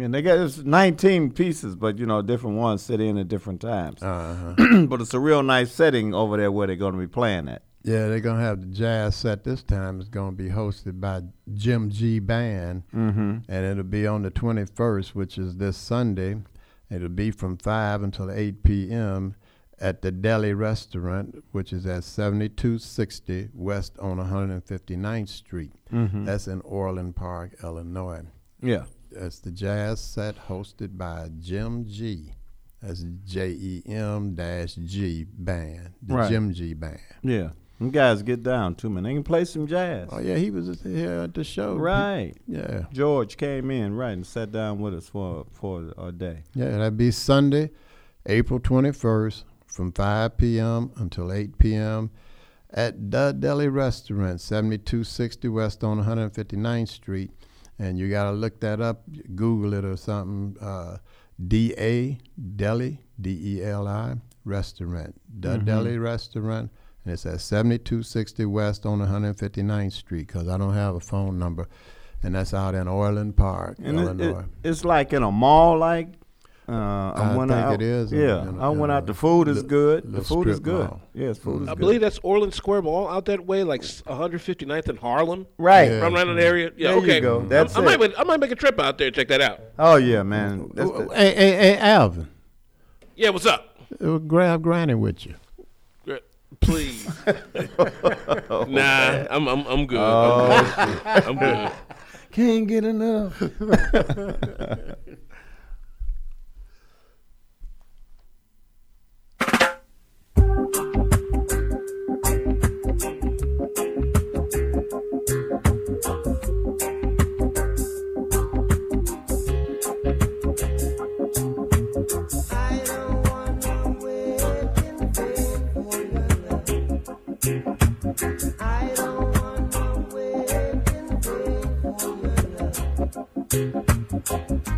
And they got it's 19 pieces, but you know, different ones sit in at different times. Uh-huh. <clears throat> but it's a real nice setting over there where they're going to be playing at. Yeah, they're gonna have the jazz set this time. It's gonna be hosted by Jim G Band, Mhm. and it'll be on the 21st, which is this Sunday. It'll be from five until 8 p.m. at the Deli Restaurant, which is at 7260 West on 159th Street. Mhm. That's in Orland Park, Illinois. Yeah. That's the jazz set hosted by Jim G. That's J E M dash G Band, the Right. Jim G Band. Yeah. Them guys get down too, man. They can play some jazz. Oh yeah, he was here at the show. Right. Yeah. George came in, right, and sat down with us for for a day. Yeah, that'd be Sunday, April 21st from 5 p.m. until 8 p.m. at the Deli Restaurant, 7260 West on 159th Street. And you got to look that up, Google it or something. Uh, D-A, Deli, D-E-L-I, Restaurant. The Mhm. Deli Restaurant. And it's at 7260 West on 159th Street because I don't have a phone number. And that's out in Orland Park, And Illinois. it, it's like in a mall, like. Uh, I, I went think out. it is Yeah, in a- I in went a out. The food is li- good. The little food is good. mall. Yes, food is I good. believe that's Orland Square Mall out that way, like s- 159th and Harlem. Right. Around that area. Yeah, There you okay. go. I- That's I, might, it. I might make a trip out there and check that out. Oh yeah, man. That's the- Hey, hey, hey, Alvin, Yeah, what's up? uh, grab Granny with you. Please. <laughs> Oh, nah, I'm I'm I'm good. Oh, I'm good. I'm good. <laughs> Can't get enough. <laughs> Thank you.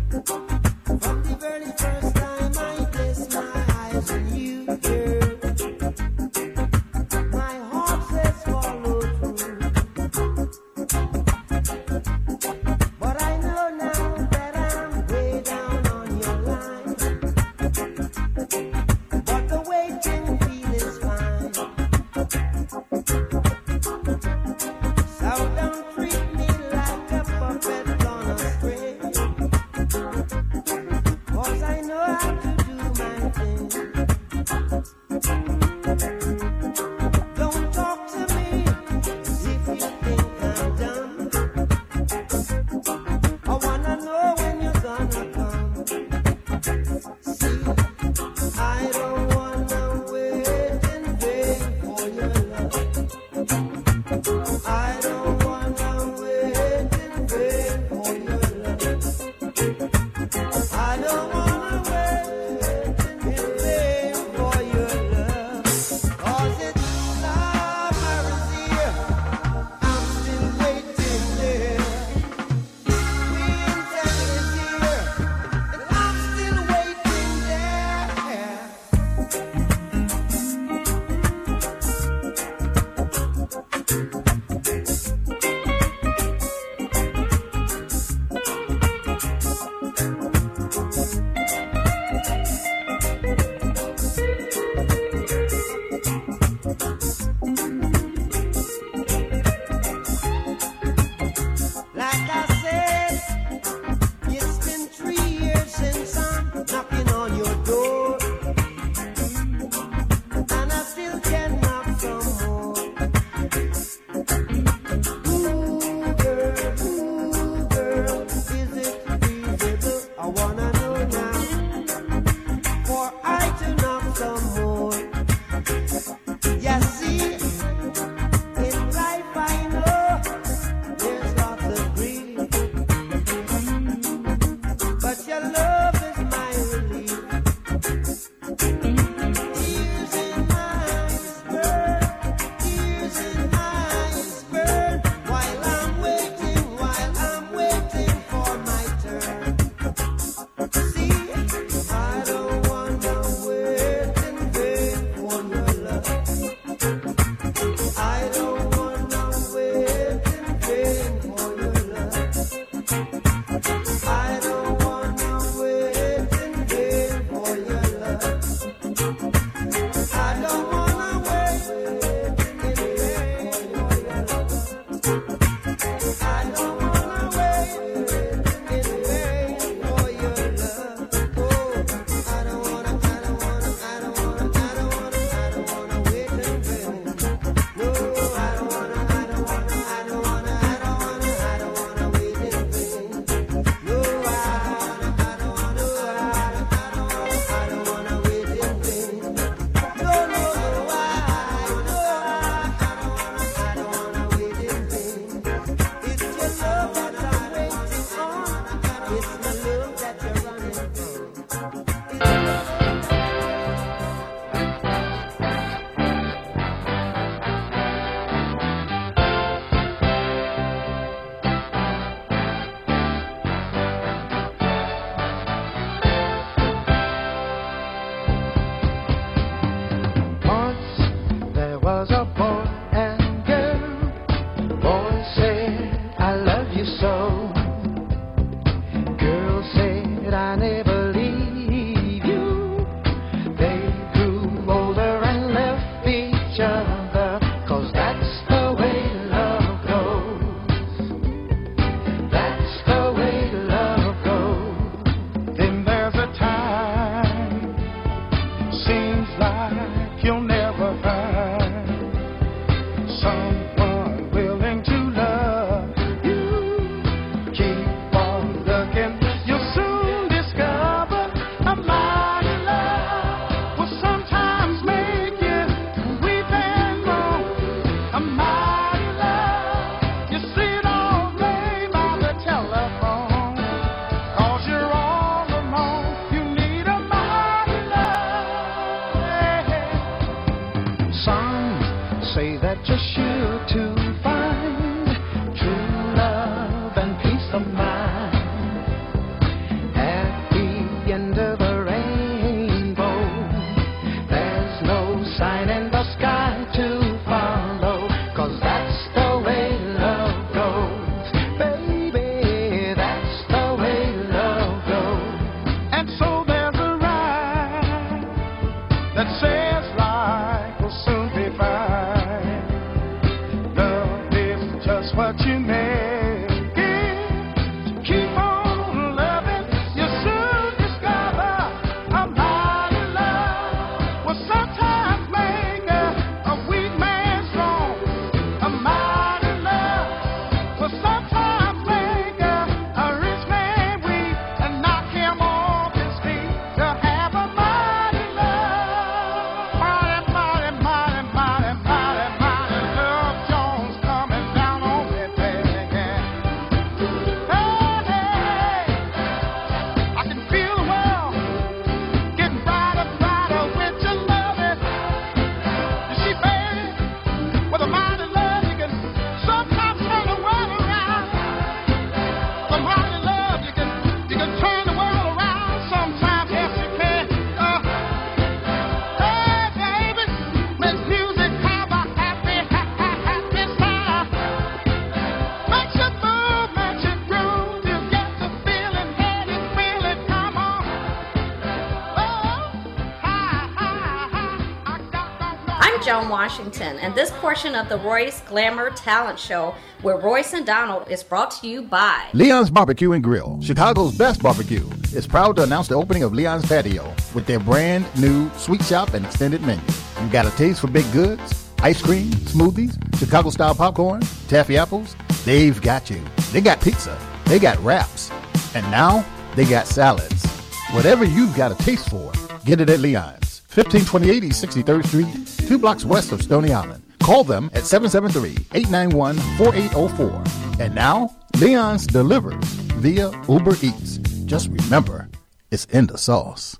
Washington, and this portion of the Royce Glamour Talent Show with Royce and Donald is brought to you by Leon's Barbecue and Grill, Chicago's best barbecue, is proud to announce the opening of Leon's Patio with their brand new sweet shop and extended menu. You got a taste for baked goods, ice cream, smoothies, Chicago style popcorn, taffy apples? They've got you. They got pizza, they got wraps, and now they got salads. Whatever you've got a taste for, get it at Leon's. 1528 East 63rd Street, two blocks west of Stony Island. Call them at 773-891-4804. And now, Leon's delivers via Uber Eats. Just remember, it's in the sauce.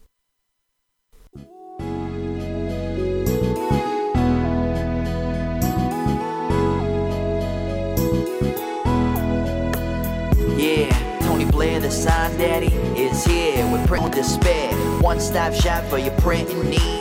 Yeah, Tony Blair, the sign daddy, is here with print despair. One stop shop for your printing needs.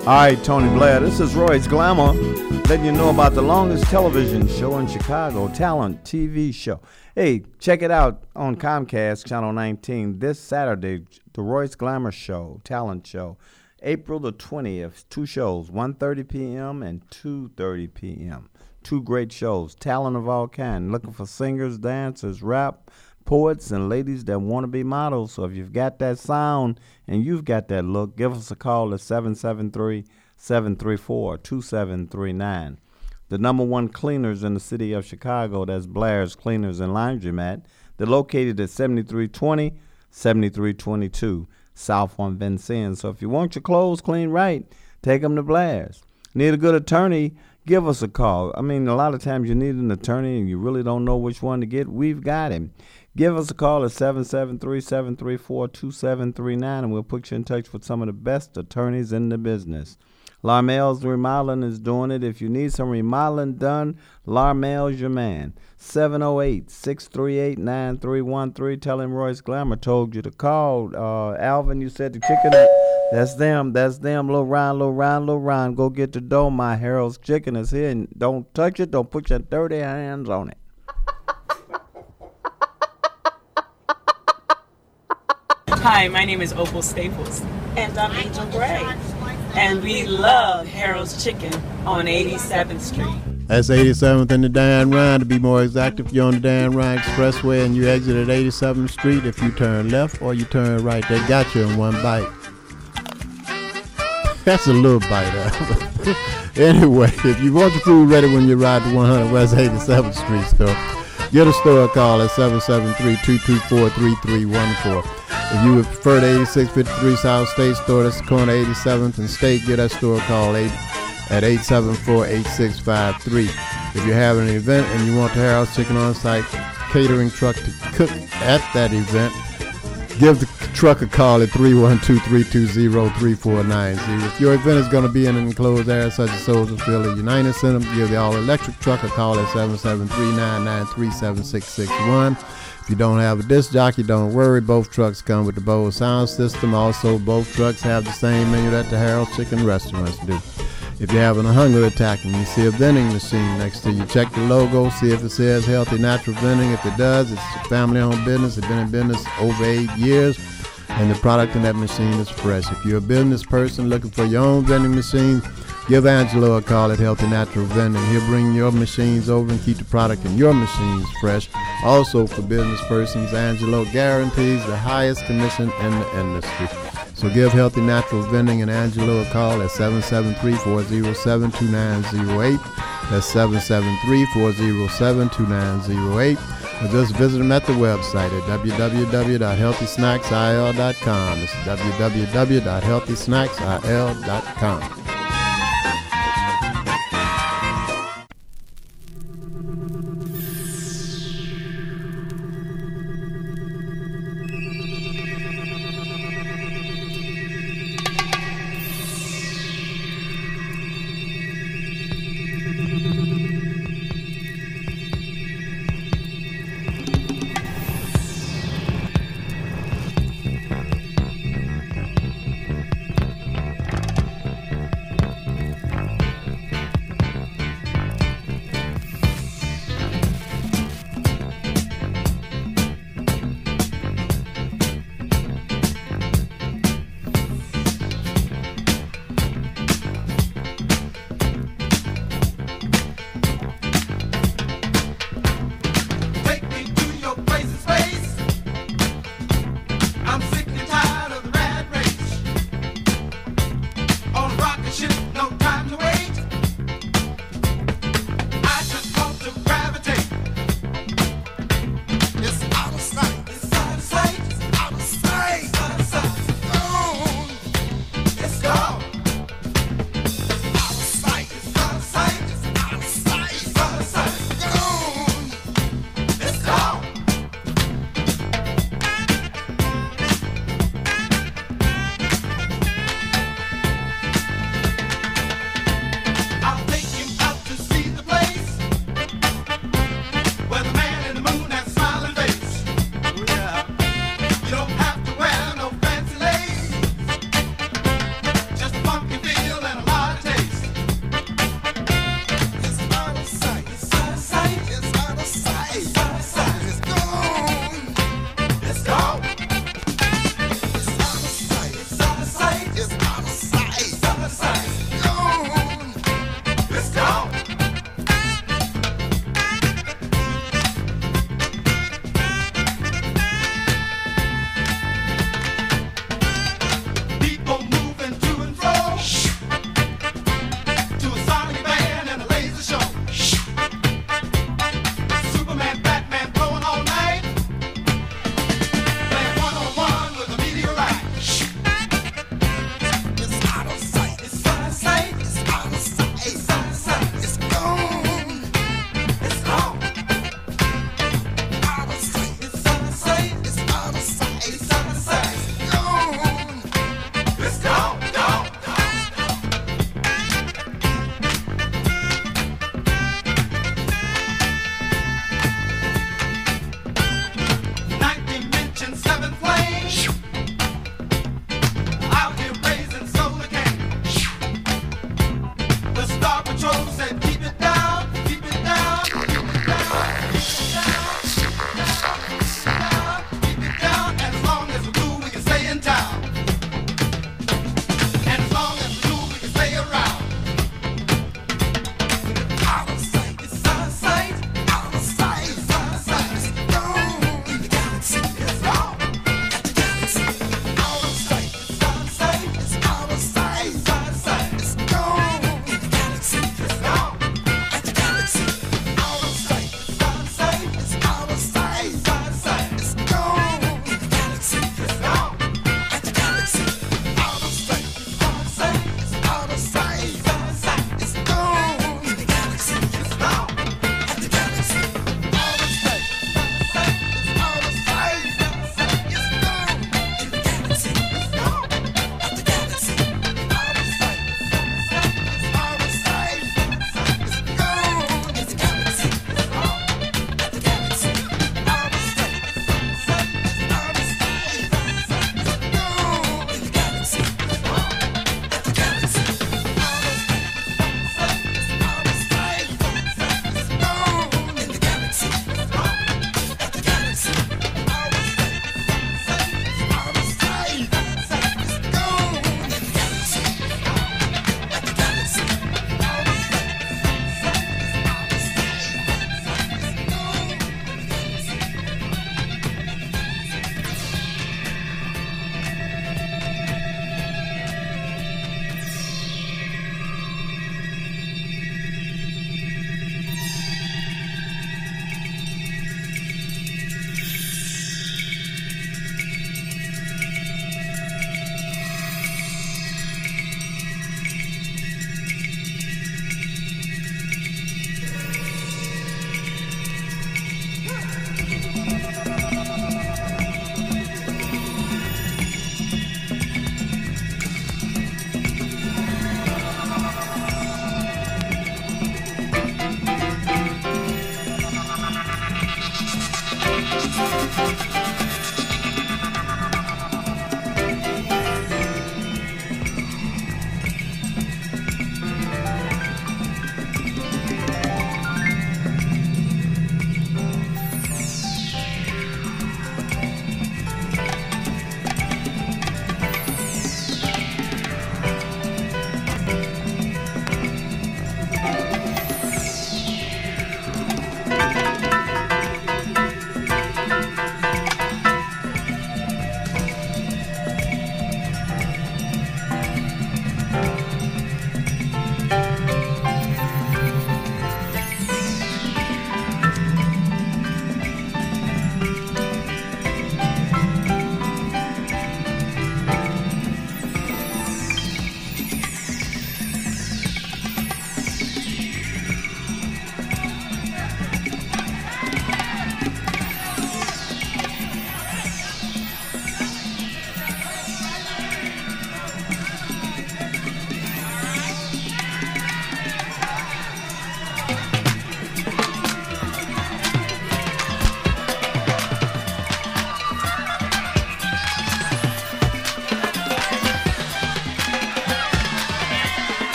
789 4888. All right, Tony Blair, this is Royce Glamour letting you know about the longest television show in Chicago, Talent TV show. Hey, check it out on Comcast Channel 19 this Saturday, the Royce Glamour Show, Talent Show. April the 20th, two shows, 1.30 p.m. and 2.30 p.m. Two great shows, talent of all kind, looking for singers, dancers, rap, poets, and ladies that want to be models. So if you've got that sound and you've got that look, give us a call at 773 734 2739. The number one cleaners in the city of Chicago, that's Blair's Cleaners and Laundromat. They're located at 7320, 7322 South on Vincennes. So if you want your clothes cleaned right, take them to Blair's. Need a good attorney? Give us a call. I mean, a lot of times you need an attorney and you really don't know which one to get. We've got him. Give us a call at 773-734-2739 and we'll put you in touch with some of the best attorneys in the business. Larmel's Remodeling is doing it. If you need some remodeling done, Larmel's your man. 708-638-9313. Tell him Royce Glamour told you to call. Uh, Alvin, you said the chicken. That's them. That's them. Little Ron, little Ron, little Ron. Go get the dough. My Harold's chicken is here. And don't touch it. Don't put your dirty hands on it. Hi, my name is Opal Staples. And I'm Angel Gray. And we love Harold's Chicken on 87th Street. That's 87th and the Dan Ryan. To be more exact, if you're on the Dan Ryan Expressway and you exit at 87th Street, if you turn left or you turn right, they got you in one bite. That's a little bite of <laughs> anyway, if you want your food ready when you ride to 100 West 87th Street store, get a store call at 773-224-3314. If you would prefer the 8653 South State store, that's the corner 87th and State, get that store call 8 at 874-8653. If you're having an event and you want the Harold's Chicken on site catering truck to cook at that event, give the truck a call at 312-320-3490. If your event is going to be in an enclosed area such as Soldier Field or United Center, give the all-electric truck a call at 773-993-7661. If you don't have a disc jockey, don't worry. Both trucks come with the Bose sound system. Also, both trucks have the same menu that the Harold Chicken restaurants do. If you're having a hunger attack and you see a vending machine next to you, check the logo, see if it says healthy natural vending. If it does, it's a family owned business. It's been in business over eight years, and the product in that machine is fresh. If you're a business person looking for your own vending machine, give Angelo a call at Healthy Natural Vending. He'll bring your machines over and keep the product in your machines fresh. Also, for business persons, Angelo guarantees the highest commission in the industry. So give Healthy Natural Vending and Angelo a call at 773-407-2908. That's 773-407-2908. Or just visit them at the website at www.healthysnacksil.com. It's www.healthysnacksil.com.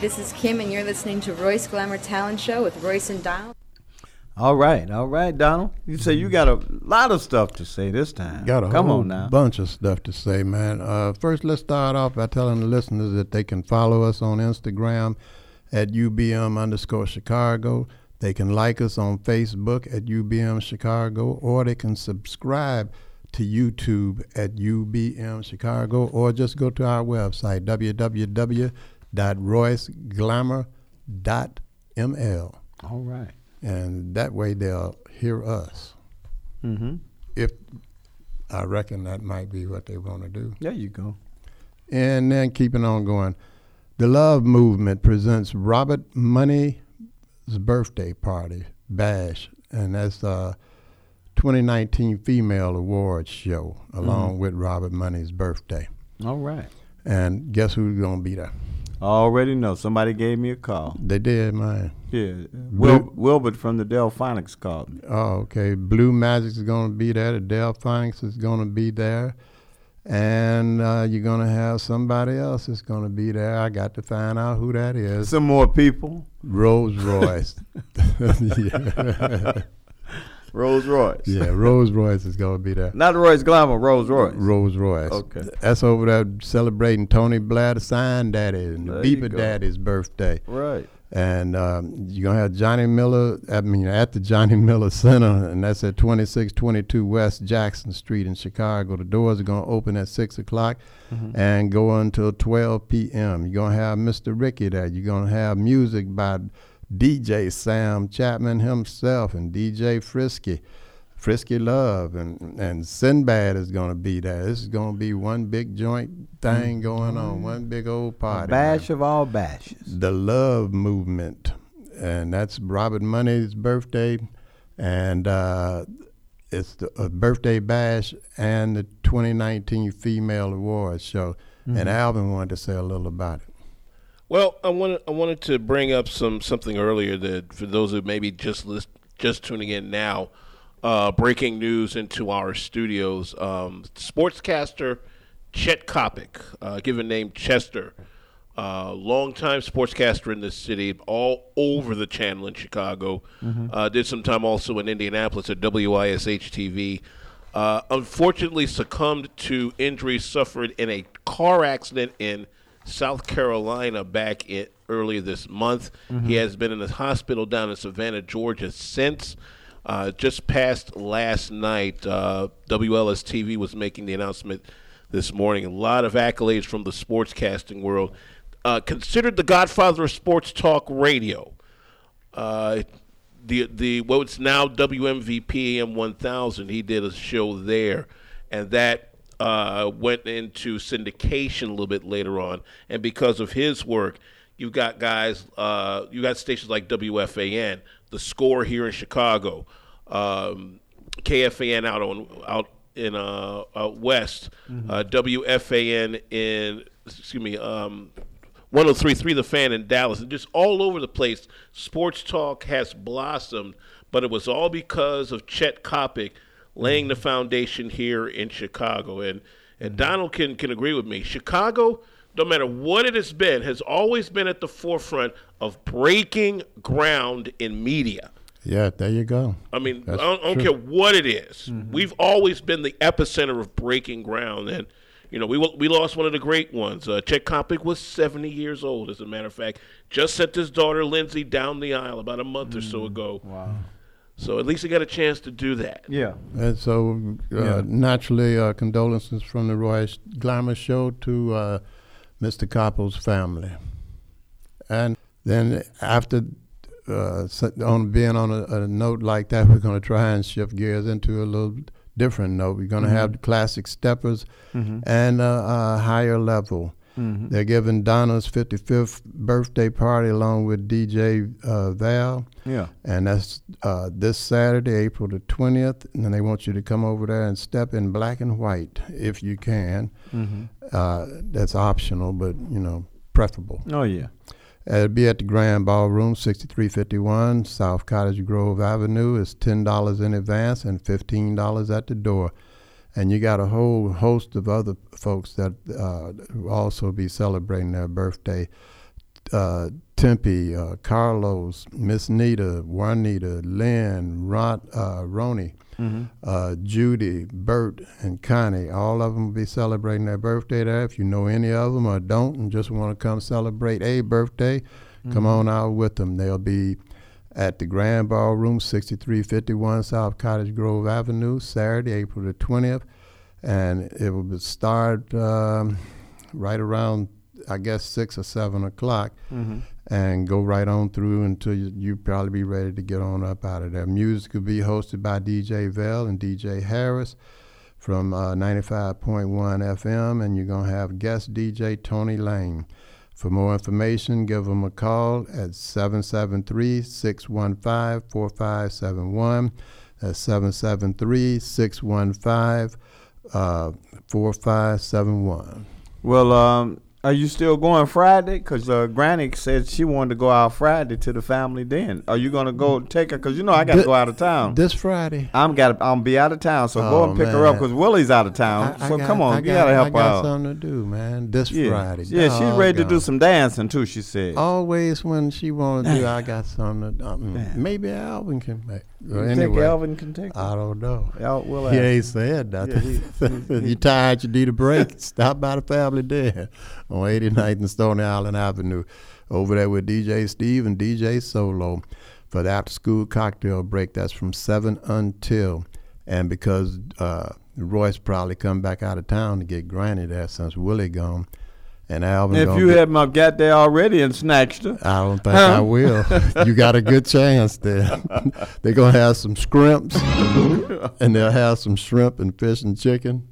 this is Kim, and you're listening to Royce Glamour Talent Show with Royce and Donald. All right, all right, Donald. You say you got a lot of stuff to say this time. Got a Come whole on now. bunch of stuff to say, man. Uh, first, let's start off by telling the listeners that they can follow us on Instagram at UBM underscore Chicago. They can like us on Facebook at UBM Chicago, or they can subscribe to YouTube at UBM Chicago, or just go to our website, www.royceglamour.ml. All right. And that way they'll hear us. Mm-hmm. If I reckon that might be what they want to do. There you go. And then keeping on going, the Love Movement presents Robert Money's birthday party bash, and that's a 2019 Female Awards show along Mhm. with Robert Money's birthday. All right. And guess who's gonna be there? I already know. Somebody gave me a call. They did, man. Yeah. Wil- Wilbert from the Delfonics called me. Oh, okay. Blue Magic is going to be there. The Delfonics is going to be there. And uh, you're going to have somebody else that's going to be there. I got to find out who that is. Some more people. Rolls Royce. <laughs> <laughs> yeah. Rolls Royce. Yeah, Rolls Royce is going to be there. Not Royce Glamour, Rolls Royce. Rolls Royce. Okay. That's over there celebrating Tony Blair, the sign daddy, and the There you Beaver. Daddy's birthday. Right. And um, you're going to have Johnny Miller, I mean, at the Johnny Miller Center, and that's at 2622 West Jackson Street in Chicago. The doors are going to open at 6 o'clock Mhm. and go until 12 p.m. You're going to have Mr. Ricky there. You're going to have music by DJ Sam Chapman himself and DJ Frisky. Frisky Love and and Sinbad is gonna be there. This is gonna be one big joint thing going on, one big old A party. bash of all bashes. the Love Movement, and that's Robert Money's birthday, and uh, it's the a birthday bash and the 2019 Female Awards show. Mhm. And Alvin wanted to say a little about it. Well, I wanted I wanted to bring up some something earlier that for those who maybe just list, just tuning in now, uh, breaking news into our studios. Um, sportscaster Chet Coppock, uh, given name Chester, uh, longtime sportscaster in this city, all over the channel in Chicago. Mhm. Uh, did some time also in Indianapolis at WISH TV. Uh, unfortunately, succumbed to injuries suffered in a car accident in South Carolina back in earlier this month. Mhm. He has been in the hospital down in Savannah, Georgia since. Uh, just past last night, uh, WLS TV was making the announcement this morning. A lot of accolades from the sportscasting world. Uh, considered the godfather of sports talk radio. Uh, the the what's now WMVP AM 1000. He did a show there, and that uh, went into syndication a little bit later on. And because of his work, you've got guys, uh, you got stations like WFAN, the Score here in Chicago, um, KFAN out on out in uh, out west, Mhm. uh, WFAN in excuse me. Um, 1033 The Fan in Dallas, and just all over the place. Sports talk has blossomed, but it was all because of Chet Coppock laying the foundation here in Chicago. And and Donald can can agree with me. Chicago, no matter what it has been, has always been at the forefront of breaking ground in media. Yeah, there you go. I mean, I don't, I don't care what it is. We've always been the epicenter of breaking ground, and you know, we we lost one of the great ones. Uh, Chet Coppock was 70 years old, as a matter of fact. Just sent his daughter Lindsay down the aisle about a month or so ago. Wow. So at least he got a chance to do that. Yeah. And so, uh, Yeah. naturally, uh, condolences from the Roy Glamour Show to uh, Mr. Coppock's family. And then after uh, on being on a, a note like that, we're going to try and shift gears into a little different note. We're going to have Mhm. the classic steppers Mhm. and uh, a higher level. Mhm. They're giving Donna's 55th birthday party along with DJ uh, Val. Yeah. And that's uh, this Saturday, April the 20th. And then they want you to come over there and step in black and white if you can. Mhm. Uh, that's optional, but, you know, preferable. Oh, yeah. It'll be at the Grand Ballroom, 6351 South Cottage Grove Avenue. It's $10 in advance and $15 at the door. And you got a whole host of other folks that uh, will also be celebrating their birthday. Uh, Tempe, uh, Carlos, Miss Nita, Juanita, Lynn, Ron, uh, Roni, Mhm. uh, Judy, Bert, and Connie. All of them will be celebrating their birthday there. If you know any of them or don't and just want to come celebrate a birthday, come Mhm. on out with them. They'll be at the Grand Ballroom, 6351 South Cottage Grove Avenue, Saturday, April the 20th. And it will be start um, right around, I guess, 6 or 7 o'clock Mhm. and go right on through until you, you probably be ready to get on up out of there. Music will be hosted by DJ Vell and DJ Harris from uh, 95.1 FM, and you're going to have guest DJ Tony Lane. For more information, give them a call at 773 615 4571. That's 773 615 uh, 4571. Well, um, are you still going Friday? Because uh, Granny said she wanted to go out Friday to the family den. Are you going to go take her? Because you know I got to go out of town. This Friday? I'm got. I'm be out of town, so go Oh, and pick her up because Willie's out of town. I- I so got- come on, I you got- gotta help I got out. something to do, man. This yeah. Friday. Yeah, she's ready to do some dancing too. She said. Always when she want to do, I got something to do. Mm, Maybe Alvin can make. Well, You think Alvin can take? I don't know. Al- we'll he ain't said Yeah, nothing. <laughs> he- he- you tired, you need a break. Stop by the family there on 89th and Stony Island Avenue. Over there with DJ Steve and DJ Solo for the after school cocktail break. That's from 7 until. And because uh, Royce probably come back out of town to get Granny there since Willie gone an album. If you get, have not got there already and snatched her, I don't think huh? I will. <laughs> you got a good chance there. <laughs> They're gonna have some scrimps, <laughs> and they'll have some shrimp and fish and chicken.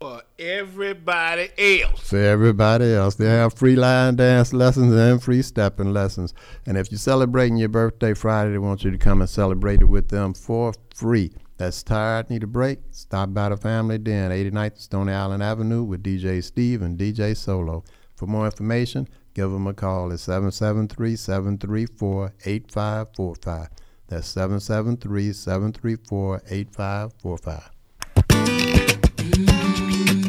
For everybody else. For everybody else, they have free line dance lessons and free stepping lessons. And if you're celebrating your birthday Friday, they want you to come and celebrate it with them for free. That's tired, need a break? Stop by the family den, 89th Stony Island Avenue with DJ Steve and DJ Solo. For more information, give them a call at 773 734 8545. That's 773 734 8545.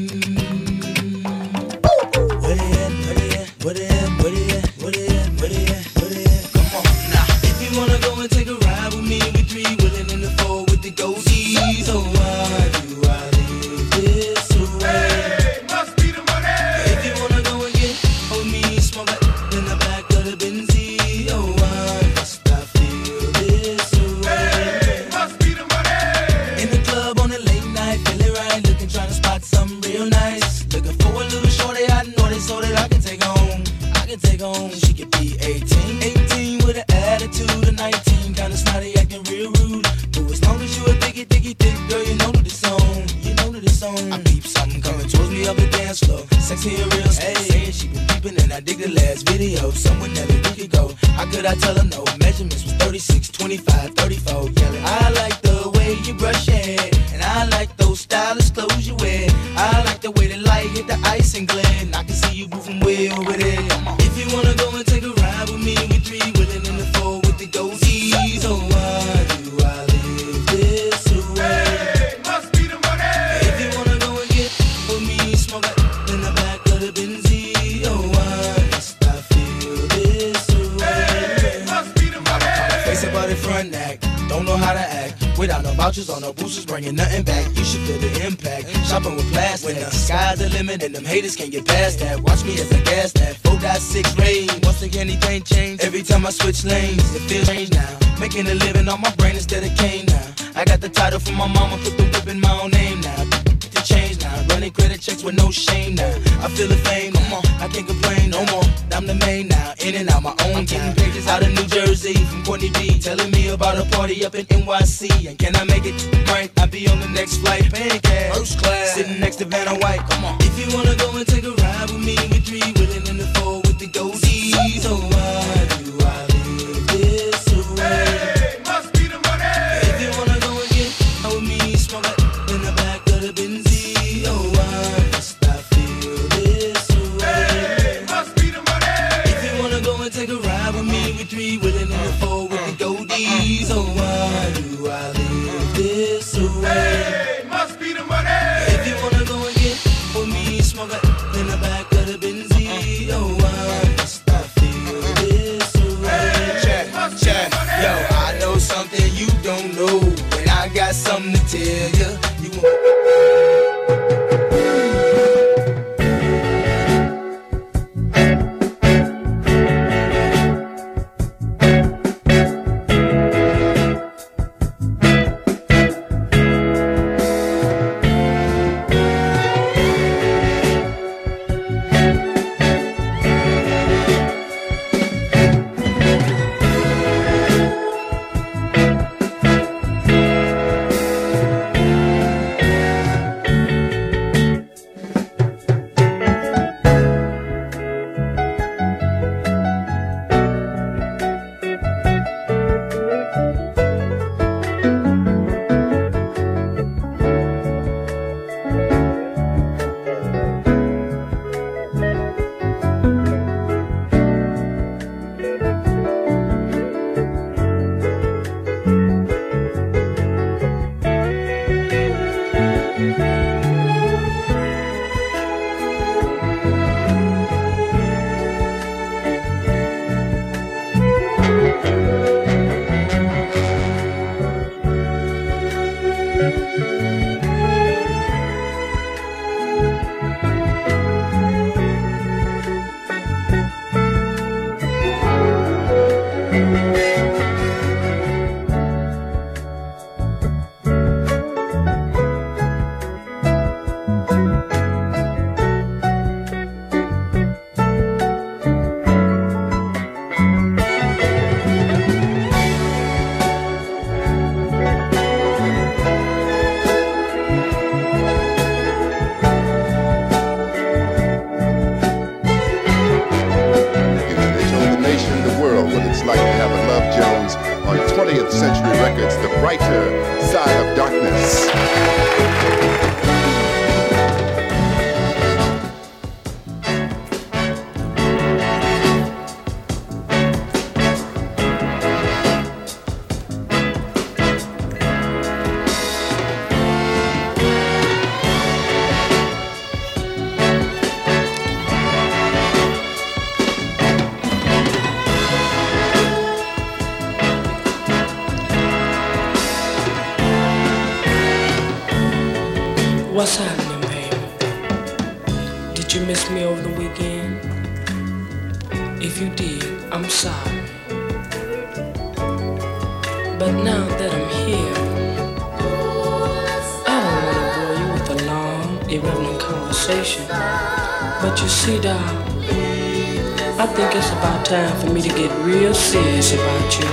Time for me to get real serious about you.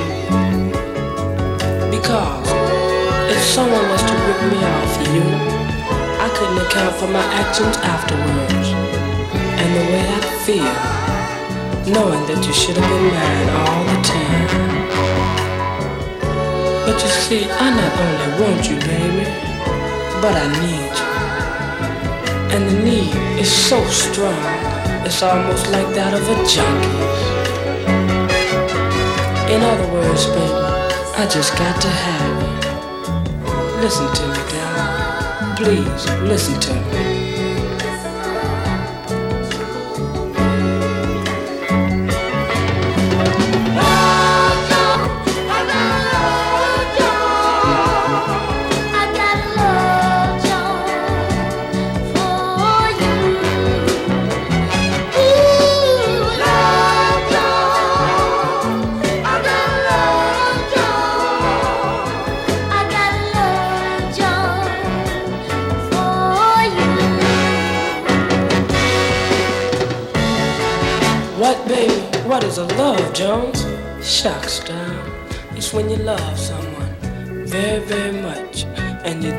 Because if someone was to rip me off you, I couldn't account for my actions afterwards. And the way I feel, knowing that you should have been mine all the time. But you see, I not only want you, baby, but I need you. And the need is so strong, it's almost like that of a junkie. In other words, baby, I just got to have you. Listen to me, darling. Please, listen to me.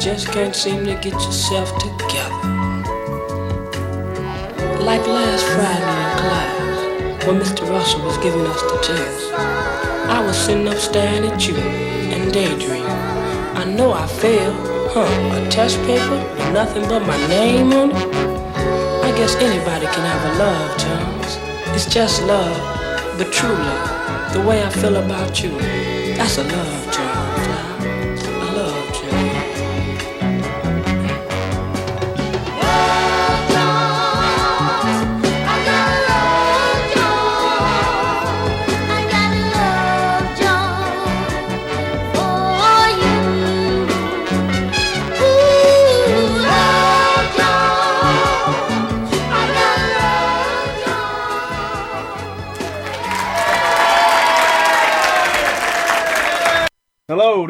Just can't seem to get yourself together. Like last Friday in class, when Mr. Russell was giving us the test, I was sitting up staring at you and daydreaming. I know I failed, huh? A test paper with nothing but my name on it? I guess anybody can have a love, Jones. It's just love, but true love. The way I feel about you, that's a love,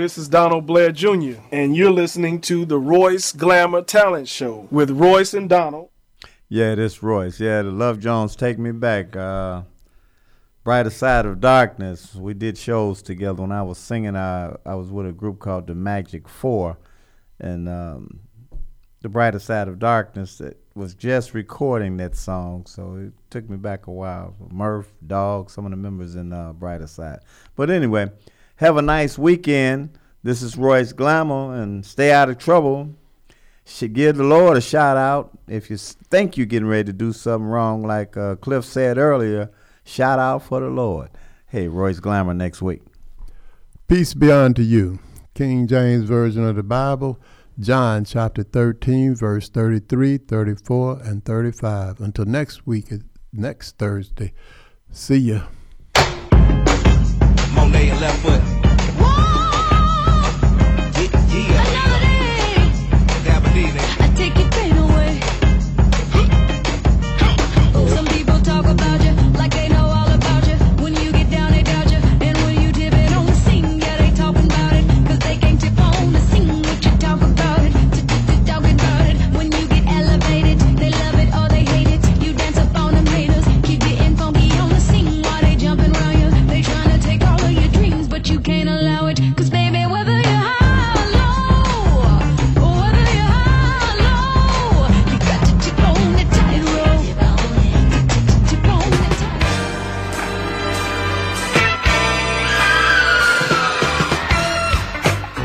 this is Donald Blair Jr., and you're listening to the Royce Glamour Talent Show with Royce and Donald. Yeah, this Royce. Yeah, the Love Jones take me back. Uh, Brighter Side of Darkness. We did shows together when I was singing. I I was with a group called the Magic Four, and um, the Brighter Side of Darkness that was just recording that song. So it took me back a while. Murph, Dog, some of the members in uh, Brighter Side. But anyway, have a nice weekend. This is Royce Glamour, and stay out of trouble. Should give the Lord a shout out if you think you're getting ready to do something wrong, like uh, Cliff said earlier. Shout out for the Lord. Hey, Royce Glamour next week. Peace be unto you. King James Version of the Bible, John chapter 13, verse 33, 34, and 35. Until next week, next Thursday. See ya. Monet and left foot. I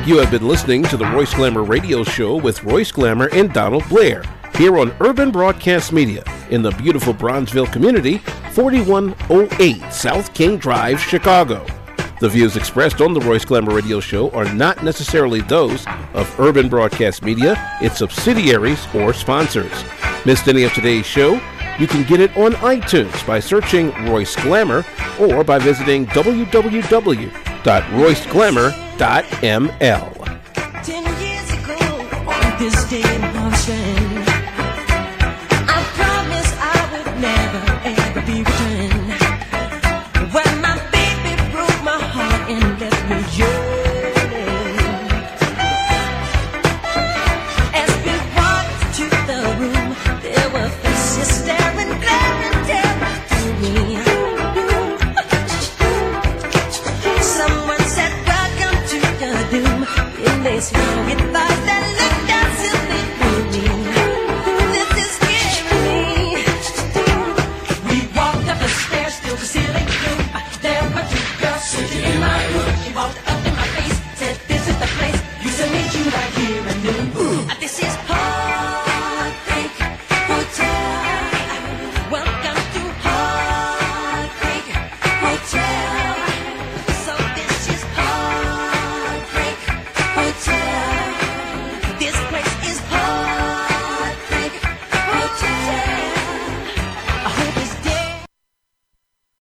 You have been listening to the Royce Glamour Radio Show with Royce Glamour and Donald Blair here on Urban Broadcast Media in the beautiful Bronzeville community, 4108 South King Drive, Chicago. The views expressed on the Royce Glamour Radio Show are not necessarily those of Urban Broadcast Media, its subsidiaries, or sponsors. Missed any of today's show? You can get it on iTunes by searching Royce Glamour or by visiting www.royceglamour.ml.